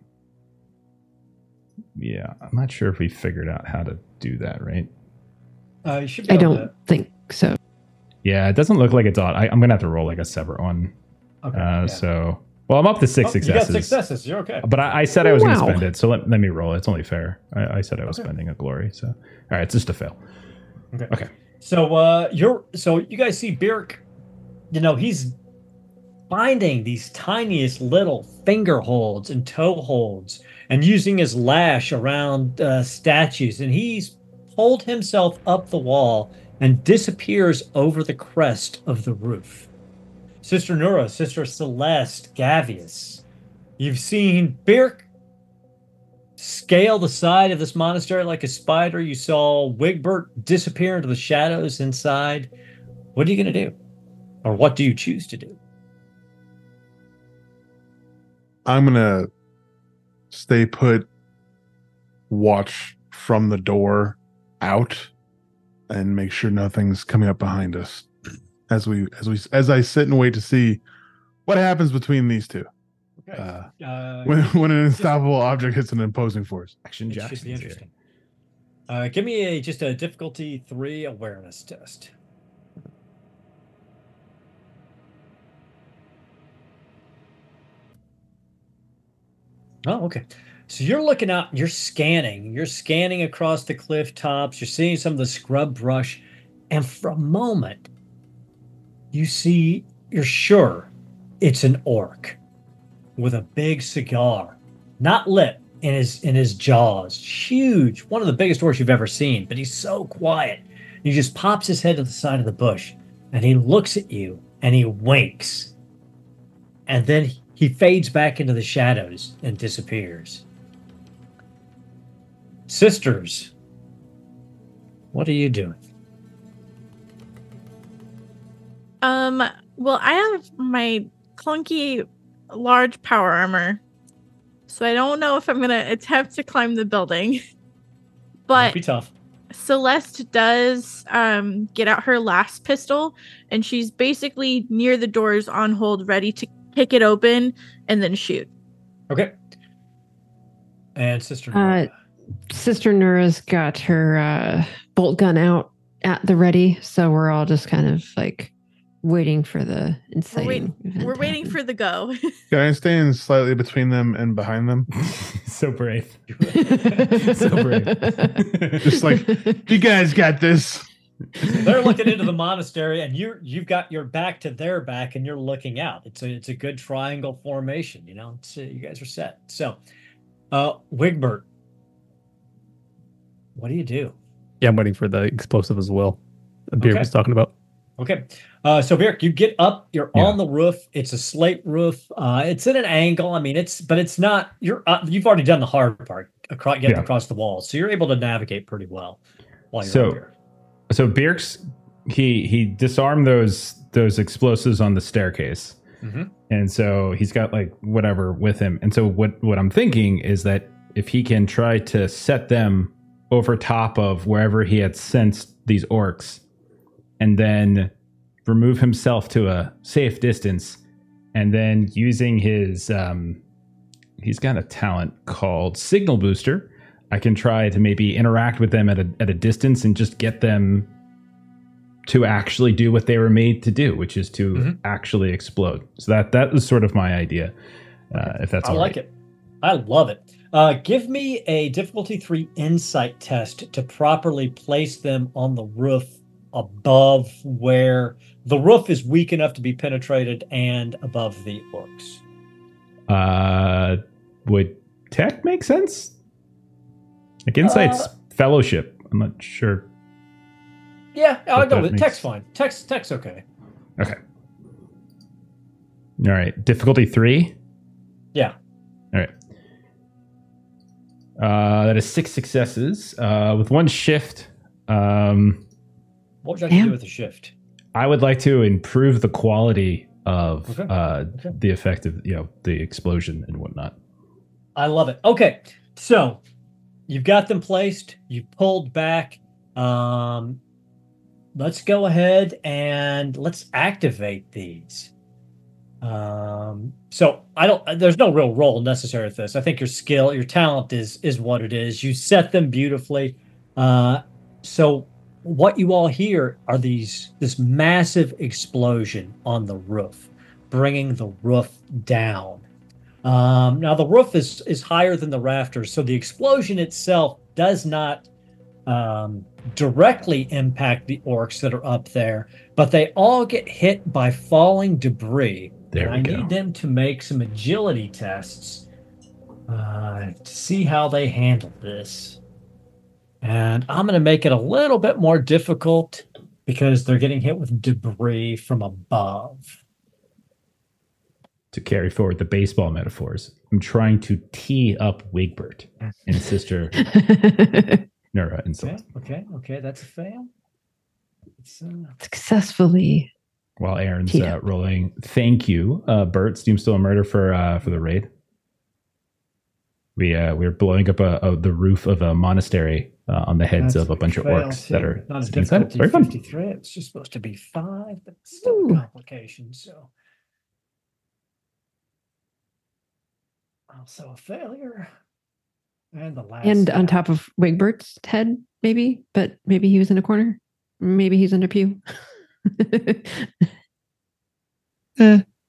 yeah, I'm not sure if we figured out how to do that, right? Uh, you should be I don't think so. Yeah, it doesn't look like it's on. I, I'm gonna have to roll like a separate one. Okay. Uh, yeah. So, well, I'm up to six Oh, you successes. got successes. You're okay. But I, I said I was going to spend it, so let, let me roll. It's only fair. I, I said I was Okay. spending a glory, so all right, it's just a fail. Okay. Okay. So uh you're so you guys see Byrrc, you know, he's finding these tiniest little finger holds and toe holds and using his lash around uh, statues and he's pulled himself up the wall and disappears over the crest of the roof. Sister Nura, Sister Celeste, Gavious, you've seen Byrrc scale the side of this monastery like a spider. You saw Wigbert disappear into the shadows inside. What are you going to do? Or what do you choose to do? I'm gonna stay put, watch from the door out, and make sure nothing's coming up behind us as we as we as I sit and wait to see what happens between these two. Okay. Uh, Uh, when [laughs] when an unstoppable object hits an imposing force. Action it should be interesting. Uh, give me a just a difficulty three awareness test. Oh, okay. So you're looking out, you're scanning, you're scanning across the cliff tops, you're seeing some of the scrub brush, and for a moment, you see, you're sure it's an orc with a big cigar, not lit in his in his jaws, huge, one of the biggest orcs you've ever seen. But he's so quiet. He just pops his head to the side of the bush, and he looks at you, and he winks, and then he fades back into the shadows and disappears. Sisters, what are you doing? Um, well, I have my clunky large power armor. So I don't know if I'm going to attempt to climb the building. [laughs] Might But be tough. Celeste does um get out her laspistol and she's basically near the doors on hold ready to kick it open and then shoot. Okay. And sister. Uh, Sister Nura's got her uh, bolt gun out at the ready, so we're all just kind of like waiting for the inciting. event We're waiting happen. for the go. [laughs] Can I stand slightly between them and behind them? [laughs] so brave. [laughs] so brave. Just like, You guys got this. they're looking into the monastery and you you've got your back to their back and you're looking out it's a it's a good triangle formation you know it's, uh, you guys are set so uh wigbert what do you do Yeah, I'm waiting for the explosive as well. Beer Okay. was talking about. okay uh so Byrrc, you get up you're Yeah. on the roof it's a slate roof uh it's at an angle i mean it's but it's not you're uh, you've already done the hard part across getting Yeah. across the wall, so you're able to navigate pretty well while you're So- here So Birks, he he disarmed those those explosives on the staircase, Mhm. and so he's got like whatever with him. And so what what I'm thinking is that if he can try to set them over top of wherever he had sensed these orcs, and then remove himself to a safe distance, and then using his um, he's got a talent called Signal Booster. I can try to maybe interact with them at a at a distance and just get them to actually do what they were made to do, which is to Mhm. actually explode. So that that was sort of my idea. Uh, if that's I like it. I love it. Uh, give me a difficulty three insight test to properly place them on the roof above where the roof is weak enough to be penetrated and above the orcs. Uh, would tech make sense? Like insights, Uh, fellowship. I'm not sure. Yeah, I'll But go with makes- tech's fine. Tech's tech's okay. Okay. All right. Difficulty three. Yeah. All right. Uh, that is six successes. Uh, with one shift, um, What would you like to do with the shift? I would like to improve the quality of Okay. uh, Okay. the effect of you know the explosion and whatnot. I love it. Okay, so you've got them placed. You pulled back. Um, let's go ahead and let's activate these. Um, so I don't. There's no real role necessary with this. I think your skill, your talent is is what it is. You set them beautifully. Uh, so what you all hear are these this massive explosion on the roof, bringing the roof down. Um, now the roof is is higher than the rafters, so the explosion itself does not um, directly impact the orcs that are up there, but they all get hit by falling debris. There we I go. need them to make some agility tests uh, to see how they handle this. And I'm going to make it a little bit more difficult because they're getting hit with debris from above. to carry forward the baseball metaphors, I'm trying to tee up Wigbert and Sister [laughs] Nura and Okay, Celeste. okay, okay. That's a fail. It's, uh, Successfully. While Aaron's uh, rolling, thank you, uh, Bert. Steam still a murder for uh, for the raid. We uh, we're blowing up a, a, the roof of a monastery uh, on the heads that's of a bunch of orcs too. that are not a sitting inside. difficulty Very fun. 53. It's just supposed to be five, but still Ooh. a complication. So, also a failure. And the last. and on top of Wigbert's head, maybe, but maybe he was in a corner. Maybe he's in a pew. [laughs]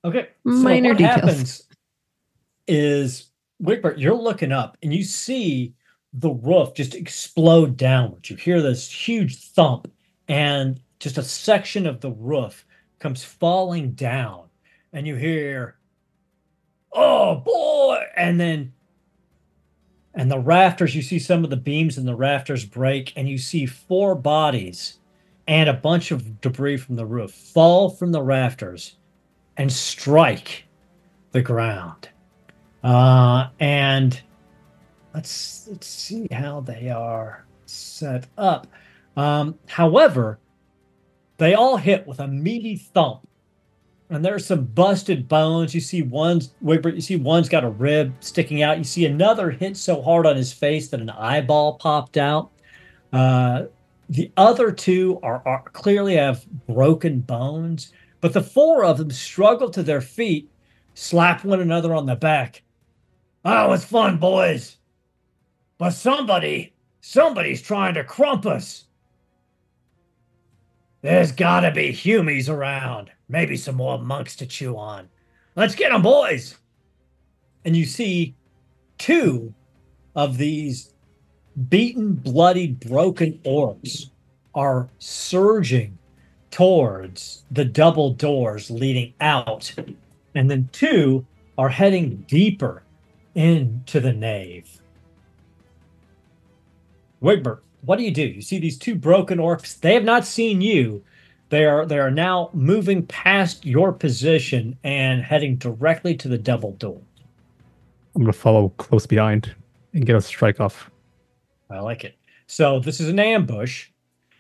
Okay. Minor so what details. happens is Wigbert, you're looking up and you see the roof just explode downwards. You hear this huge thump, and just a section of the roof comes falling down, and you hear, "Oh boy!" and then. And the rafters, you see some of the beams in the rafters break, and you see four bodies and a bunch of debris from the roof fall from the rafters and strike the ground. Uh, and let's let's see how they are set up. Um, however, they all hit with a meaty thump, and there's some busted bones. You see one's you see one's got a rib sticking out. You see another hit so hard on his face that an eyeball popped out. Uh, the other two are, are clearly have broken bones, but the four of them struggle to their feet, slap one another on the back. Oh, it's fun, boys. But somebody, somebody's trying to crump us. There's gotta be humies around. Maybe some more monks to chew on. Let's get them, boys. And you see two of these beaten, bloodied, broken orbs are surging towards the double doors leading out. And then two are heading deeper into the nave. Wigbert, what do you do? You see these two broken orcs. They have not seen you. They are they are now moving past your position and heading directly to the double door. I'm gonna follow close behind and get a strike off. I like it. So this is an ambush.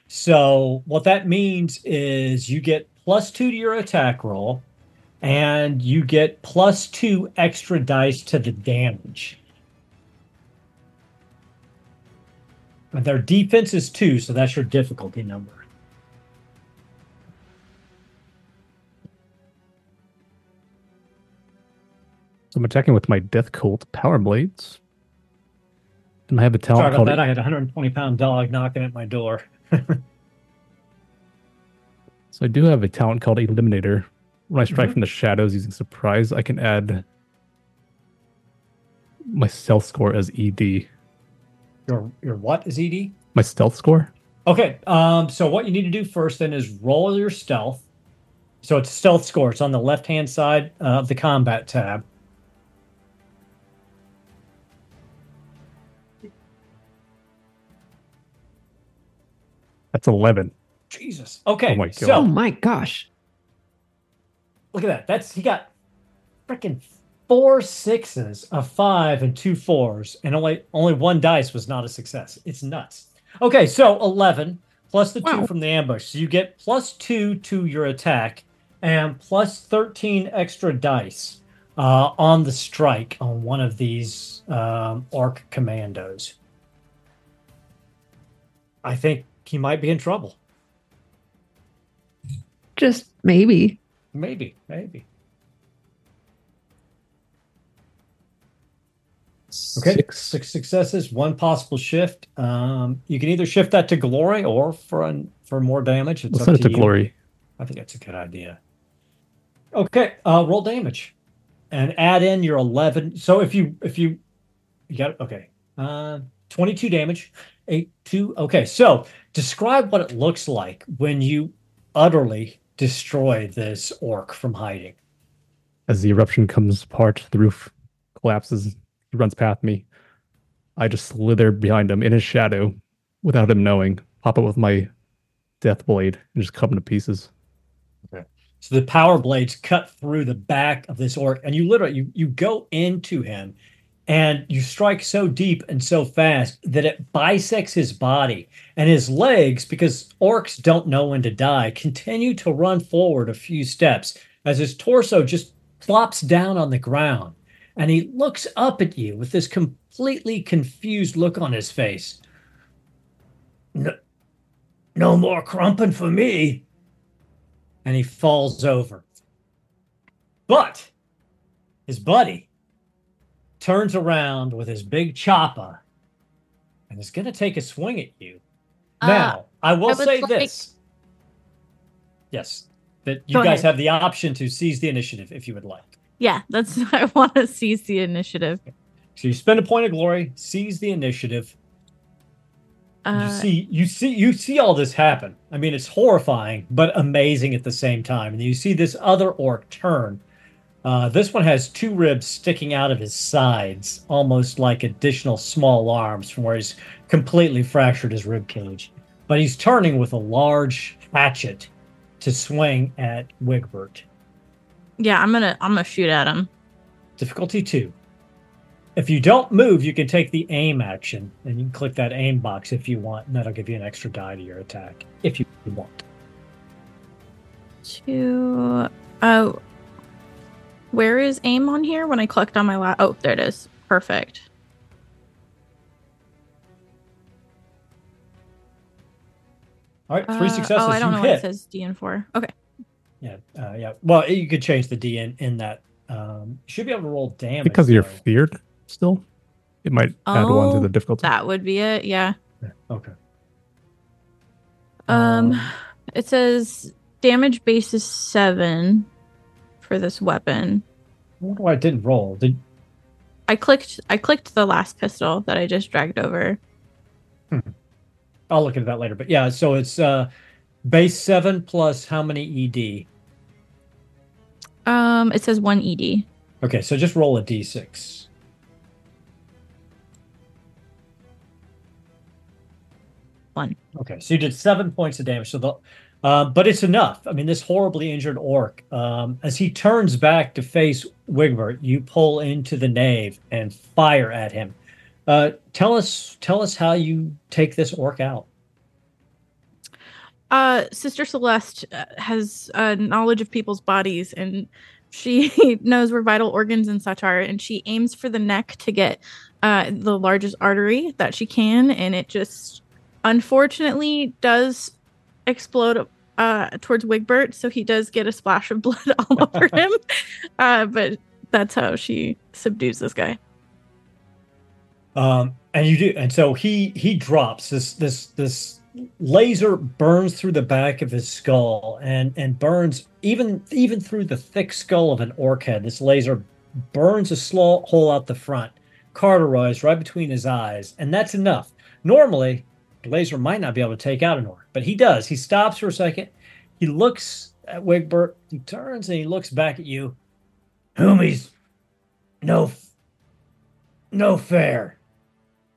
So what that means is you get plus two to your attack roll, and you get plus two extra dice to the damage. And their defense is two, so that's your difficulty number. So I'm attacking with my Death Cult Power Blades. And I have a talent Sorry about called that. I had a 120 pound dog knocking at my door. [laughs] So I do have a talent called Eliminator. When I strike Mhm. from the shadows using surprise, I can add my stealth score as ED. Your your what is ED? My stealth score? Okay, um, so what you need to do first then is roll your stealth. So it's stealth score. It's on the left hand side uh, of the combat tab. That's 11. Jesus. Okay. Oh my So God. Oh my gosh. look at that. That's he got freaking four sixes, a five, and two fours, and only only one dice was not a success. It's nuts. Okay, so eleven plus the two from the ambush. So you get plus two to your attack and plus thirteen extra dice uh, on the strike on one of these um, orc commandos. I think he might be in trouble. Just maybe. Maybe, maybe. Okay, Six. six successes, one possible shift. Um, you can either shift that to glory or for an, for more damage. It's Let's up send it to to glory. I think that's a good idea. Okay, uh, roll damage, and add in your eleven. So if you if you you got it, okay, uh, twenty two damage, eight two. Okay, so describe what it looks like when you utterly destroy this orc from hiding. As the eruption comes apart, the roof collapses. He runs past me. I just slither behind him in his shadow without him knowing. Pop it with my death blade and just cut him to pieces. Okay. So the power blades cut through the back of this orc, and you literally you you go into him, and you strike so deep and so fast that it bisects his body and his legs. Because orcs don't know when to die, continue to run forward a few steps as his torso just flops down on the ground, and he looks up at you with this completely confused look on his face. No, no more crumping for me. And he falls over. But his buddy turns around with his big chopper and is going to take a swing at you. Uh, now, I will I say like- this. Yes, that you Go guys ahead. have the option to seize the initiative if you would like. Yeah, that's [laughs] I want to seize the initiative. So you spend a point of glory, seize the initiative. you Uh, see you see you see all this happen. I mean it's horrifying but amazing at the same time. And you see this other orc turn. Uh, this one has two ribs sticking out of his sides almost like additional small arms from where he's completely fractured his rib cage. But he's turning with a large hatchet to swing at wigbert yeah, I'm gonna I'm gonna shoot at him. difficulty two if you don't move you can take the aim action and you can click that aim box if you want and that'll give you an extra die to your attack if you want To uh, where is aim on here? When I clicked on my la oh, there it is. Perfect. All right, Uh, three successes. Oh, I don't you know what it says. DN four. Okay. Yeah, uh, yeah. Well, you could change the D in, in that. Um, you should be able to roll damage because you're feared still. It might add one to Oh, the difficulty. That would be it. Yeah. Yeah, Okay. Um, it says damage base is seven for this weapon. I wonder why it didn't roll. Did I clicked. I clicked the laspistol that I just dragged over. I'll look into that later. But yeah, so it's uh, base seven plus how many ED? Um, it says one ED. Okay, so just roll a D6. One. Okay, so you did seven points of damage. So the, uh, but it's enough. I mean, this horribly injured orc, um, as he turns back to face Wigbert, you pull into the nave and fire at him. Uh, tell us, tell us how you take this orc out. Uh, Sister Celeste uh, has uh, knowledge of people's bodies, and she [laughs] knows where vital organs and such are. And she aims for the neck to get uh, the largest artery that she can, and it just unfortunately does explode uh, towards Wigbert, so he does get a splash of [laughs] blood all [laughs] over him. Uh, but that's how she subdues this guy. Um, and you do, and so he he drops this this this laser burns through the back of his skull and and burns even even through the thick skull of an orc head. This laser burns a slow hole out the front, cauterized right between his eyes, and that's enough. Normally, the laser might not be able to take out an orc, but he does. He stops for a second. He looks at Wigbert. He turns and he looks back at you. Homies, no, no fair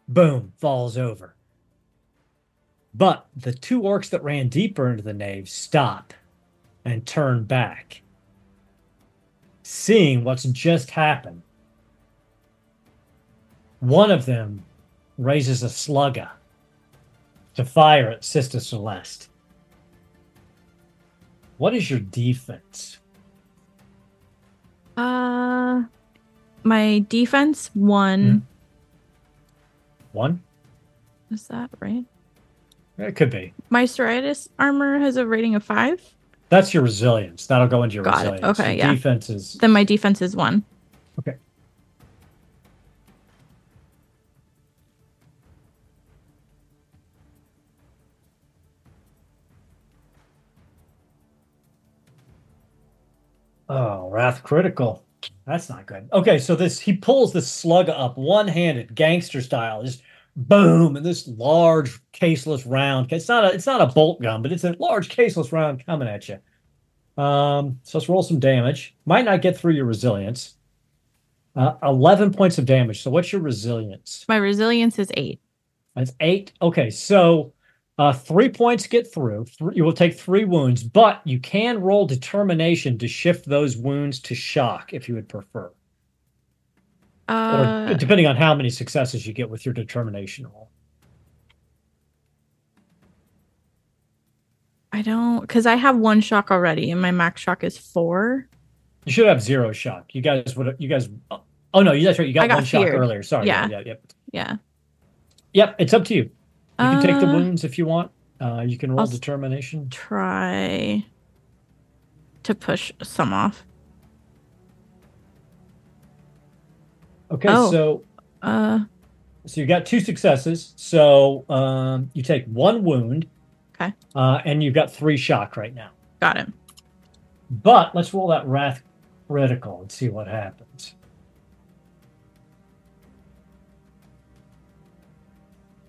boom, falls over. But the two orcs that ran deeper into the nave stop and turn back. Seeing what's just happened, one of them raises a slugger to fire at Sister Celeste. What is your defense? Uh, my defense one. One? Is that right? It could be. My Striatus armor has a rating of five. That's your resilience. That'll go into your Got it. Okay, Your yeah. Defense is Then my defense is one. Okay. Oh, wrath critical. That's not good. Okay, so this he pulls this slug up one-handed, gangster style, just boom, and this large caseless round. It's not a it's not a bolt gun, but it's a large caseless round coming at you. Um, so let's roll some damage. Might not get through your resilience. Uh, 11 points of damage. So what's your resilience? My resilience is eight. That's eight. Okay, so Uh, three points get through. Th- you will take three wounds, but you can roll determination to shift those wounds to shock if you would prefer, or Uh, depending on how many successes you get with your determination roll. I don't because I have one shock already, and my max shock is four. You should have zero shock. You guys would. You guys. Oh no, you that's right. You got, got one shock earlier. Sorry. Yeah. Yeah. Yep. Yeah. Yep. It's up to you. You can take the Uh, wounds if you want. Uh, you can roll I'll determination. Try to push some off. Okay. Oh. So Uh, So you got two successes. So um, you take one wound. Okay. Uh, and you've got three shock right now. got it. But let's roll that wrath critical and see what happens.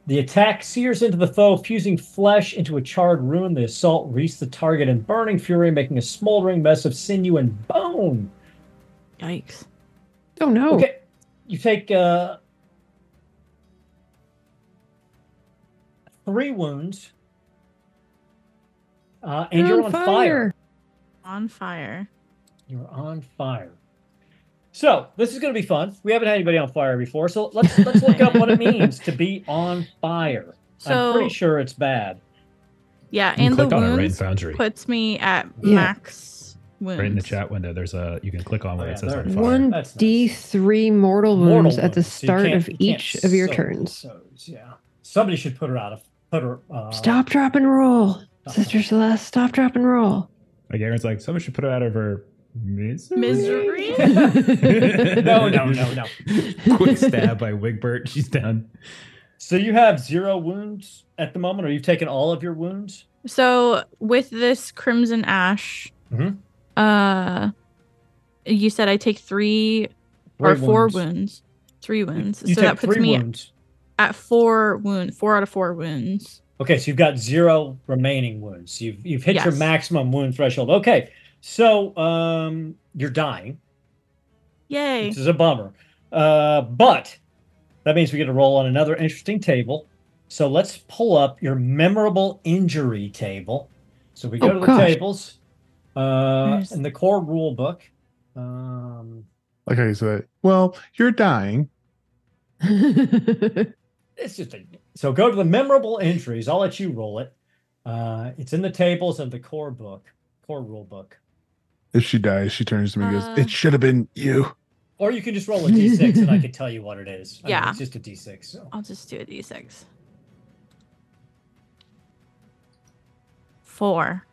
The attack sears into the foe, fusing flesh into a charred ruin. The assault wreaths the target in burning fury, making a smoldering mess of sinew and bone. Yikes. Oh no. Okay, you take uh, three wounds, uh, and you're, on fire. On fire. You're on fire. So this is going to be fun. We haven't had anybody on fire before, so let's let's look up what it [laughs] means to be on fire. I'm pretty sure it's bad. yeah, and the click it wounds puts me at Yeah. max wounds. Right in the chat window, there's a you can click on Oh, where yeah, it says on fire. One D three mortal Mortal wounds at the wounds, so start of each of your soak turns. those, yeah, somebody should put her out of put her. Uh, Stop, drop, and roll. Sister Celeste, stop, drop, and roll. Like Aaron's like, someone should put her out of her misery. Misery? [laughs] [laughs] No, no, no, no. Quick stab by Wigbert. She's done. So you have zero wounds at the moment, or you've taken all of your wounds. So with this crimson ash, Mhm. Uh, you said I take three or four wounds. wounds. Three wounds. You so take that puts three me wounds. at four wound, four out of four wounds. Okay, so you've got zero remaining wounds. You've you've hit your Yes. maximum wound threshold. Okay, so um, you're dying. Yay! This is a bummer, uh, but that means we get to roll on another interesting table. So let's pull up your memorable injury table. So we go Oh, to the gosh. tables uh, in the core rule book. Um, Like I said, well, you're dying. [laughs] it's just a, so go to the memorable injuries. I'll let you roll it. Uh, it's in the tables of the core book, core rule book. If she dies, she turns to me and Uh, goes, It should have been you. Or you can just roll a d6 and I can tell you what it is. I mean, Yeah. it's just a d6. So. I'll just do a d6. Four.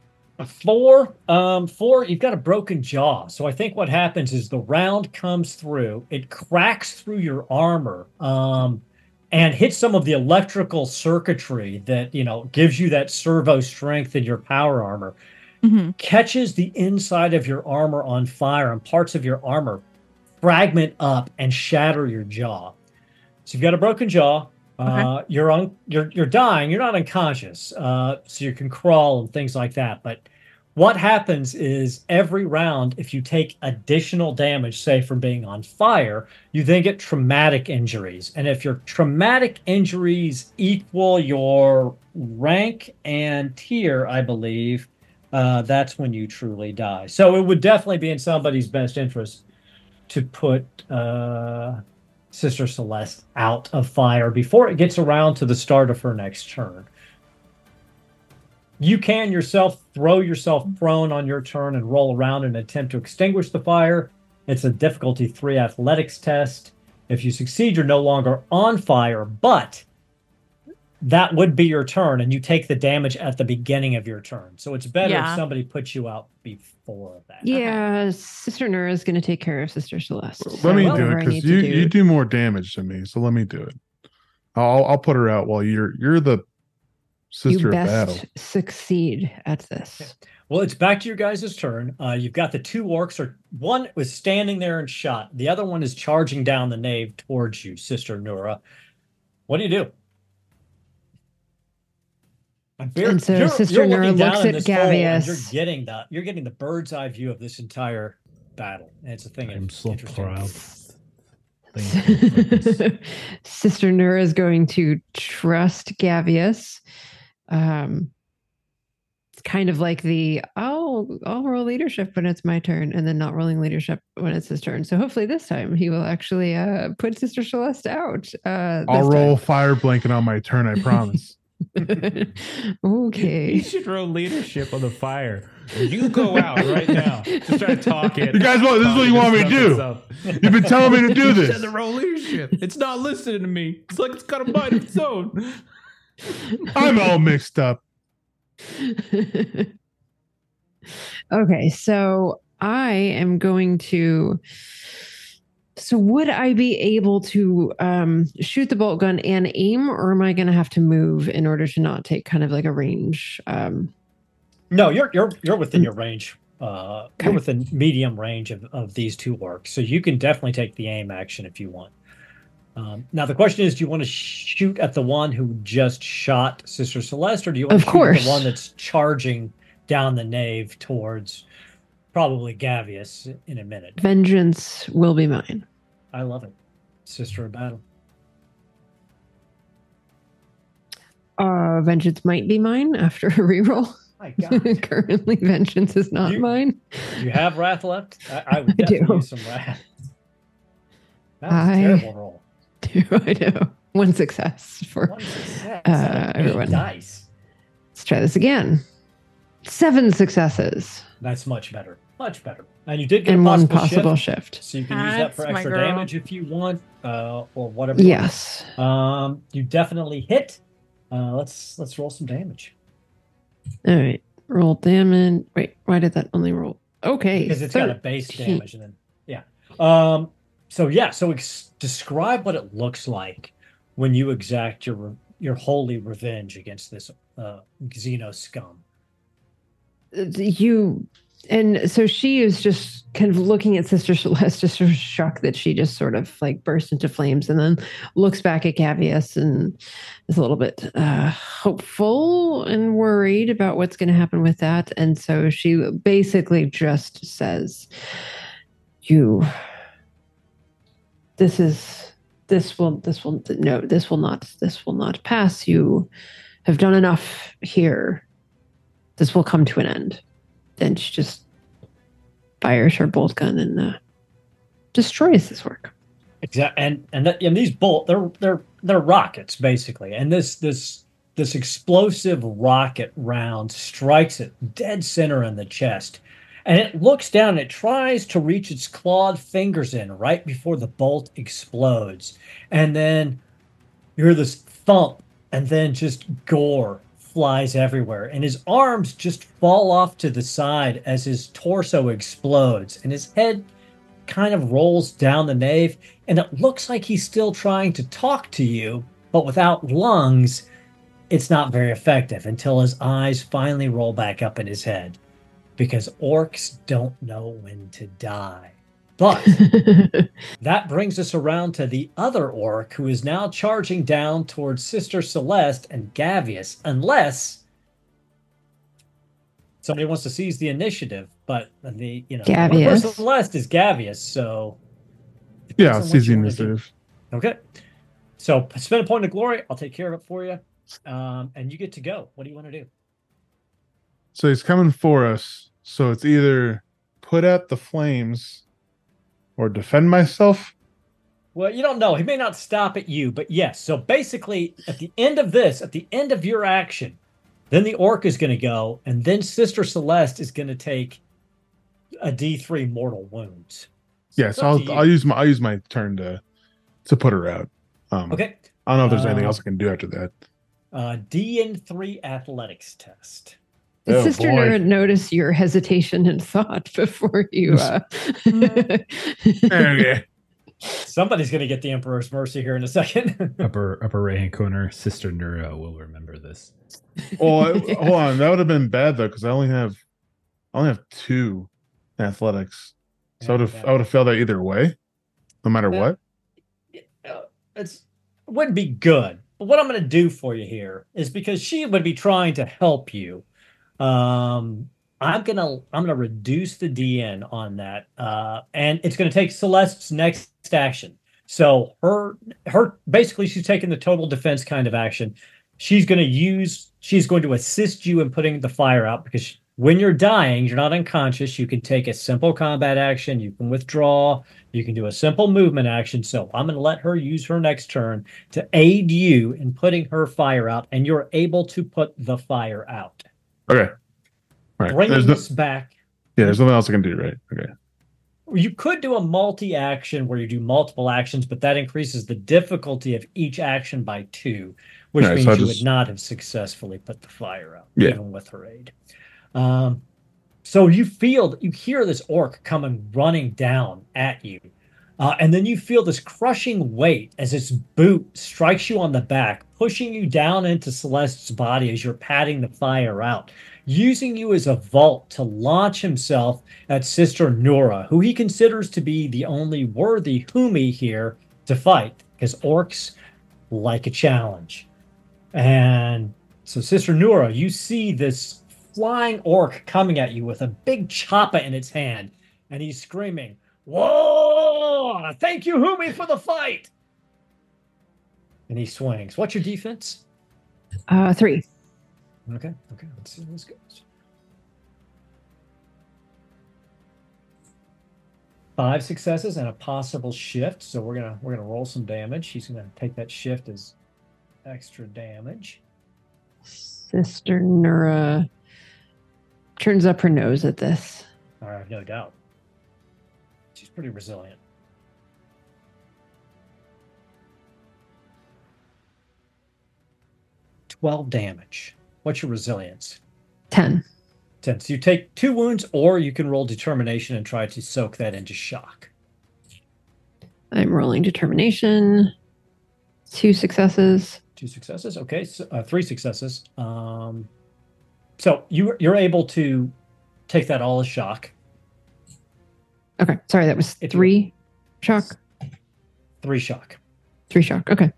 Four, um, four. You've got a broken jaw, so I think what happens is the round comes through, it cracks through your armor, um, and hits some of the electrical circuitry that you know gives you that servo strength in your power armor. hmm Catches the inside of your armor on fire, and parts of your armor fragment up and shatter your jaw. So you've got a broken jaw. Uh, you're on. You're you're dying. You're not unconscious. Uh, so you can crawl and things like that. But what happens is every round, if you take additional damage, say from being on fire, you then get traumatic injuries. And if your traumatic injuries equal your rank and tier, I believe, uh, that's when you truly die. So it would definitely be in somebody's best interest to put uh, Sister Celeste out of fire before it gets around to the start of her next turn. You can yourself throw yourself prone on your turn and roll around and attempt to extinguish the fire. It's a difficulty three athletics test. If you succeed, you're no longer on fire, but that would be your turn, and you take the damage at the beginning of your turn. So it's better Yeah. if somebody puts you out before that. yeah, Sister Nura is going to take care of Sister Celeste. Let so me do it because you to you do more damage than me. So let me do it. I'll I'll put her out while you're you're the sister you best battle. succeed at this. Well, it's back to your guys' turn. Uh, you've got the two orcs. Or one was standing there and shot. The other one is charging down the nave towards you, Sister Nura. What do you do? And you're- And so you're- Sister you're Nura looks at this hole and Gavious. You're getting the you're getting the bird's eye view of this entire battle. And it's a thing. I'm so proud. [laughs] Thank you for this. [laughs] Sister Nura is going to trust Gavious um, it's kind of like the oh, I'll roll leadership when it's my turn, and then not rolling leadership when it's his turn. So hopefully this time he will actually uh, put Sister Celeste out. Uh, I'll this roll fire blanket on my turn. I promise. [laughs] okay. You should roll leadership on the fire. You go out right [laughs] now. Just start talking. You guys want- this is what you want me to do. You've been telling me to [laughs] do You this. said to roll leadership. It's not listening to me. It's like it's got a mind of its own. I'm all mixed up. [laughs] okay, so I am going to. So would I be able to um, shoot the bolt gun and aim, or am I going to have to move in order to not take kind of like a range? Um, No, you're you're you're within your range. Uh, Okay. You're within medium range of, of these two orcs, so you can definitely take the aim action if you want. Um, now the question is, do you want to shoot at the one who just shot Sister Celeste, or do you want Of to shoot at the one that's charging down the nave towards probably Gavious in a minute? vengeance will be mine. I love it, Sister of Battle. Uh, vengeance might be mine after [laughs] a reroll. My God, [laughs] Currently, vengeance is not You- mine. you have wrath left? I, I would [laughs] I do. use some wrath. That was I- a terrible roll. Do [laughs] I know one success for? One success. Uh, everyone. Nice. Let's try this again. Seven successes That's much better. Much better. And you did get and a one possible, possible shift, shift. so you can use that for extra damage if you want, uh, or whatever. you. Yes. Um, you definitely hit. Uh, let's let's roll some damage All right. Roll damage. Wait, why did that only roll? Okay. because it's got a base damage and then yeah. Um, so yeah, so ex- describe what it looks like when you exact your your holy revenge against this uh, Xeno scum. you and so she is just kind of looking at sister celeste just sort of shocked that she just sort of like burst into flames and then looks back at gavious and is a little bit uh, hopeful and worried about what's going to happen with that and so she basically just says you this is this will this will no this will not this will not pass you have done enough here this will come to an end. Then she just fires her bolt gun and uh, destroys this work. Exactly, and and and these bolt they're they're they're rockets basically, and this this this explosive rocket round strikes it dead center in the chest, and it looks down and it tries to reach its clawed fingers in right before the bolt explodes, and then you hear this thump, and then just gore flies everywhere, and his arms just fall off to the side as his torso explodes, and his head kind of rolls down the nave and it looks like he's still trying to talk to you, but without lungs, it's not very effective until his eyes finally roll back up in his head because orcs don't know when to die. But [laughs] that brings us around to the other orc who is now charging down towards Sister Celeste and Gavious, unless somebody wants to seize the initiative. But the you know one Gavious. Celeste is Gavious, so Yeah, Depends on what seizing you wanna do. initiative. Okay. So spend a point of glory. I'll take care of it for you. Um, and you get to go. What do you want to do? So he's coming for us. So it's either put out the flames or defend myself. Well, you don't know. He may not stop at you, but yes. So basically, at the end of this, at the end of your action, then the orc is going to go, and then Sister Celeste is going to take a D3 mortal wounds. So Yes, I'll. I'll use my I'll use my turn to to put her out. Um, Okay. I don't know if there's anything Uh, else I can do after that. Uh, DN3 athletics test. Did Oh, Sister boy. Nura notice your hesitation and thought [laughs] before you? Uh... okay. [laughs] Somebody's going to get the Emperor's Mercy here in a second. [laughs] upper upper right hand corner, sister Nura will remember this. Oh, I- hold on. That would have been bad though, because I only have I only have two athletics. So I would have Yeah. I would have failed that either way, no matter Yeah. what. uh, it's wouldn't be good. But what I'm going to do for you here is because she would be trying to help you. Um, I'm gonna I'm gonna reduce the DN on that, uh, and it's gonna take Celeste's next action. So her her basically she's taking the total defense kind of action. she's to use, she's going to assist you in putting the fire out because when you're dying, you're not unconscious. You can take a simple combat action, you can withdraw, you can do a simple movement action. So I'm going to let her use her next turn to aid you in putting her fire out, and you're able to put the fire out. Okay. All right. Bringing There's no, this back. yeah, there's nothing else I can do, right? Okay. You could do a multi action where you do multiple actions, but that increases the difficulty of each action by two, which Alright, means so you just- would not have successfully put the fire out, Yeah. even with her aid. Um, so you feel, you hear this orc coming running down at you. Uh, and then you feel this crushing weight as its boot strikes you on the back, pushing you down into Celeste's body as you're patting the fire out, using you as a vault to launch himself at Sister Nura, who he considers to be the only worthy Humie here to fight, because orcs like a challenge. And so, Sister Nura, you see this flying orc coming at you with a big choppa in its hand, and he's screaming, Whoa! Thank you, Humie, for the fight! And he swings. What's your defense? Uh, three. Okay, okay, let's see how this goes. Five successes and a possible shift. So we're gonna we're gonna roll some damage. He's gonna take that shift as extra damage. Sister Nura turns up her nose at this. I have no doubt. Pretty resilient. Twelve damage. What's your resilience? 10. 10. So you take two wounds, or you can roll determination and try to soak that into shock. I'm rolling determination. Two successes. Two successes. Okay, so, uh, three successes. Um, so you you're able to take that all as shock. Okay. Sorry, that was three shock. Three shock. Three shock. Okay.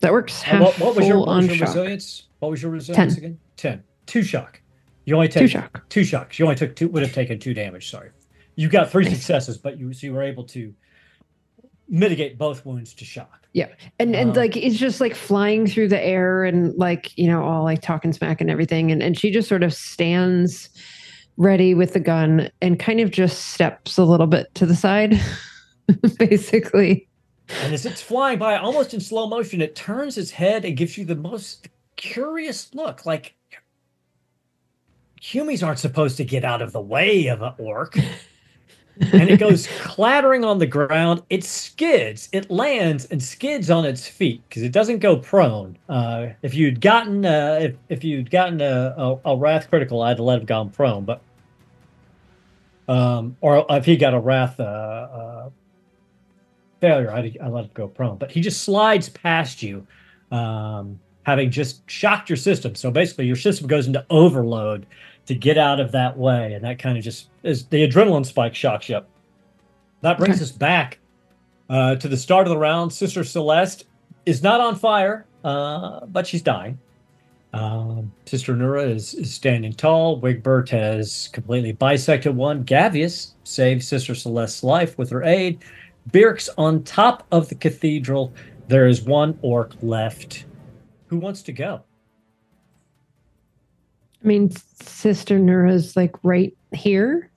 That works. Half what, what was your, what was your resilience? What was your resilience Ten. again? Ten. Two shock. You only take Two shock. two shocks. You only took two. Would have taken two damage. Sorry. You got three Nice. successes, but you so you were able to mitigate both wounds to shock. Yeah. And and Wow. like it's just like flying through the air and like, you know, all like talking smack and everything. And and she just sort of stands ready with the gun and kind of just steps a little bit to the side, [laughs] basically. And as it's flying by, almost in slow motion, it turns its head and gives you the most curious look. Like humies aren't supposed to get out of the way of an orc. [laughs] and it goes clattering on the ground. It skids, it lands and skids on its feet because it doesn't go prone. Uh, if you'd gotten uh, if, if you'd gotten a, a, a wrath critical, I'd let have gone prone, but um, or if he got a wrath uh, uh, failure, I'd, I let him go prone. But he just slides past you, um, having just shocked your system. So basically, your system goes into overload to get out of that way, and that kind of just is the adrenaline spike shocks you up. That brings us back uh, to the start of the round. Sister Celeste is not on fire, uh, but she's dying. Um, Sister Nura is, is standing tall. Wigbert has completely bisected one. Gavious saves Sister Celeste's life with her aid. Byrrc's on top of the cathedral. There is one orc left. Who wants to go? I mean, Sister Nura's like right here.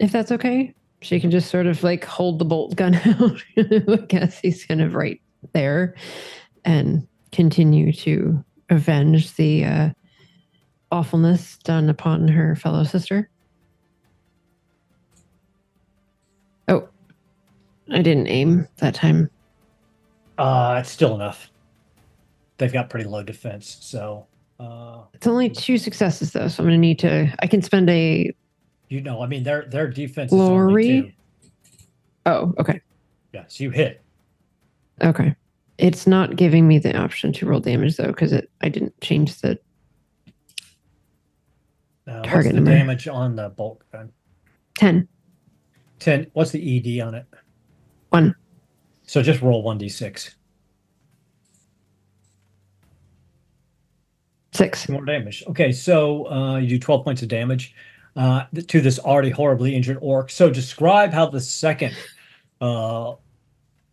If that's okay. She can just sort of like hold the bolt gun [laughs] out. I guess he's kind of right there and continue to avenge the uh, awfulness done upon her fellow sister. Oh, I didn't aim that time. Uh, it's still enough. They've got pretty low defense, so uh, It's only two successes though, so I'm going to need to. I can spend a. you know, I mean, their their defense Glory? Oh, okay. Yeah, so you hit. Okay. It's not giving me the option to roll damage though, because it I didn't change the Uh, Target the number. damage on the bolt gun? ten. Ten. What's the ED on it? One. So just roll one d six. Six. More damage. Okay, so uh, you do 12 points of damage uh, to this already horribly injured orc. So describe how the second uh,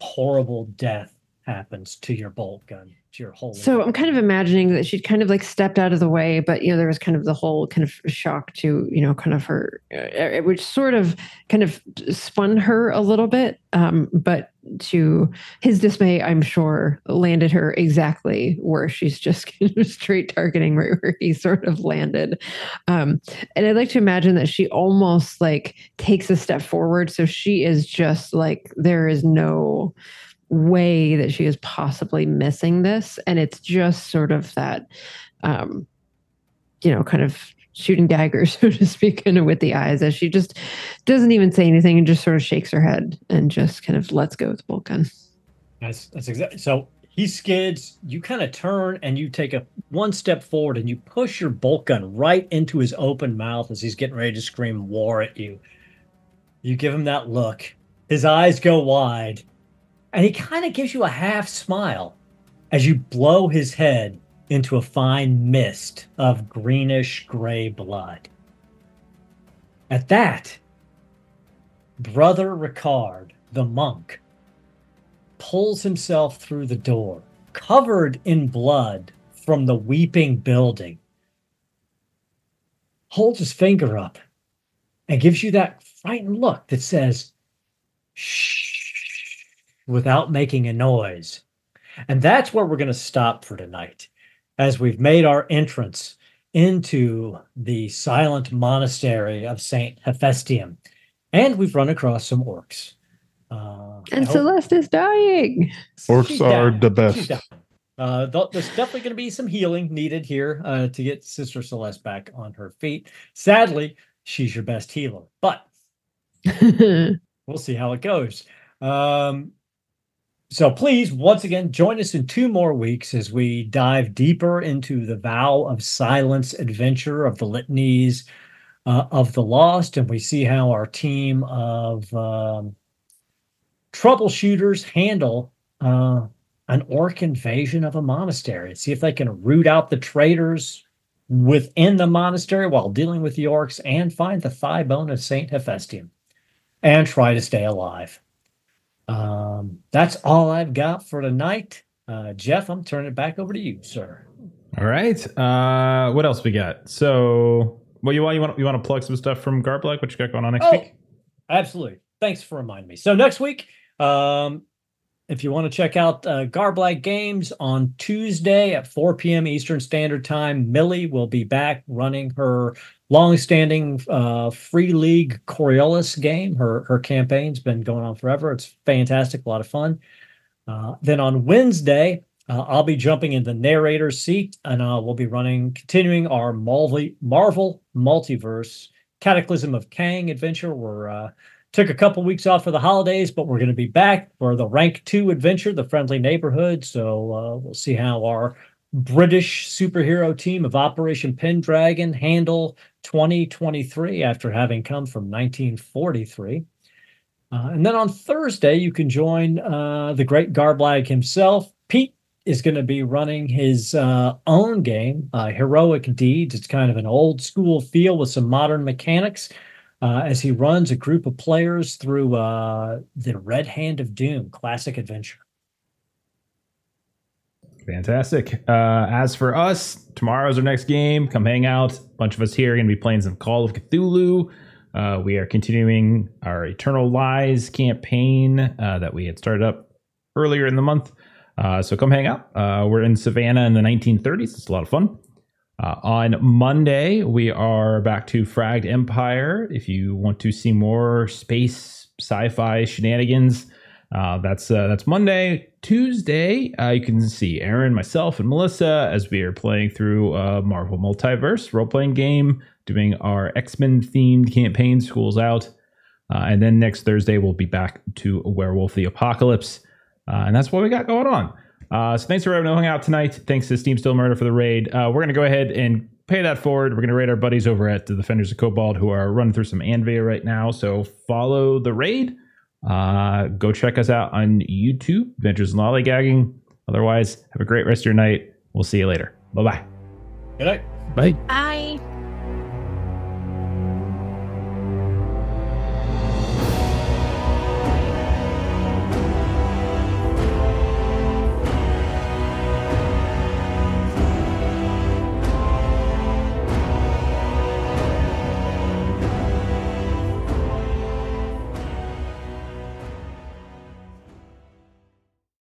horrible death happens to your bolt gun, to your whole. So I'm kind of imagining that she'd kind of like stepped out of the way, but you know there was kind of the whole kind of shock to you know kind of her, uh, which sort of kind of spun her a little bit. Um, but to his dismay, I'm sure landed her exactly where she's just [laughs] kind of straight targeting right where he sort of landed. Um, and I'd like to imagine that she almost like takes a step forward, so she is just like there is no way that she is possibly missing this and it's just sort of that um you know kind of shooting daggers [laughs] so to speak kind of with the eyes as she just doesn't even say anything and just sort of shakes her head and just kind of lets go with gun That's that's exactly so. He skids. You kind of turn and you take a one step forward and you push your bolt gun right into his open mouth as he's getting ready to scream war at you. You give him that look. His eyes go wide, and he kind of gives you a half smile as you blow his head into a fine mist of greenish gray blood. At that, Brother Ricard, the monk, pulls himself through the door, covered in blood from the weeping building, holds his finger up, and gives you that frightened look that says, shh, without making a noise. And that's where we're going to stop for tonight, as we've made our entrance into the silent monastery of St. Hephaestium. And we've run across some orcs. Uh, and celeste is dying Orcs She's are down. the best. Uh, th- there's definitely going to be some healing needed here uh, to get Sister Celeste back on her feet. Sadly, she's your best healer, but [laughs] we'll see how it goes. Um, so please, once again, join us in two more weeks as we dive deeper into the Vow of Silence adventure of the litanies uh, of the lost, and we see how our team of um, troubleshooters handle uh, an orc invasion of a monastery. See if they can root out the traitors within the monastery while dealing with the orcs and find the thigh bone of Saint Hephaestium and try to stay alive. Um, that's all I've got for tonight. Uh, Jeff, I'm turning it back over to you, sir. All right. Uh, what else we got? So, well, you want you want you want to plug some stuff from Garblag? What you got going on next Oh, week? absolutely. Thanks for reminding me. So next week, um, if you want to check out uh, Garblag Games on Tuesday at 4 p.m. Eastern Standard Time, Millie will be back running her long-standing uh, free league Coriolis game. Her her campaign's been going on forever. It's fantastic, a lot of fun. Uh, then on Wednesday, uh, I'll be jumping in the narrator's seat, and uh, we'll be running, continuing our Marvel Marvel multiverse Cataclysm of Kang adventure. We're uh, took a couple weeks off for the holidays, but we're going to be back for the rank two adventure, the friendly neighborhood. So uh, we'll see how our British superhero team of Operation Pendragon handle 2023 after having come from 1943. Uh, and then on Thursday, you can join uh, the great Garblag himself. Pete is going to be running his uh, own game, uh, Heroic Deeds. It's kind of an old school feel with some modern mechanics uh, as he runs a group of players through uh, the Red Hand of Doom classic adventure. Fantastic. Uh, as for us, tomorrow's our next game. Come hang out. A bunch of us here are going to be playing some Call of Cthulhu. Uh, we are continuing our Eternal Lies campaign uh, that we had started up earlier in the month. Uh, so come hang out. Uh, we're in Savannah in the 1930s. It's a lot of fun. Uh, on Monday, we are back to Fragged Empire. If you want to see more space sci-fi shenanigans, uh, that's uh, that's Monday. Tuesday, uh, you can see Aaron, myself, and Melissa as we are playing through a Marvel Multiverse role playing game, doing our X Men themed campaign. School's out, uh, and then next Thursday we'll be back to Werewolf the Apocalypse, uh, and that's what we got going on. Uh, so thanks for everyone hanging out tonight. Thanks to Steam Still Murder for the raid. Uh, we're gonna go ahead and pay that forward. We're gonna raid our buddies over at the Defenders of Cobalt who are running through some Anvia right now. So follow the raid. Uh, go check us out on YouTube, Adventures in Lollygagging. Otherwise, have a great rest of your night. We'll see you later. Bye bye. Good night. Bye. Bye.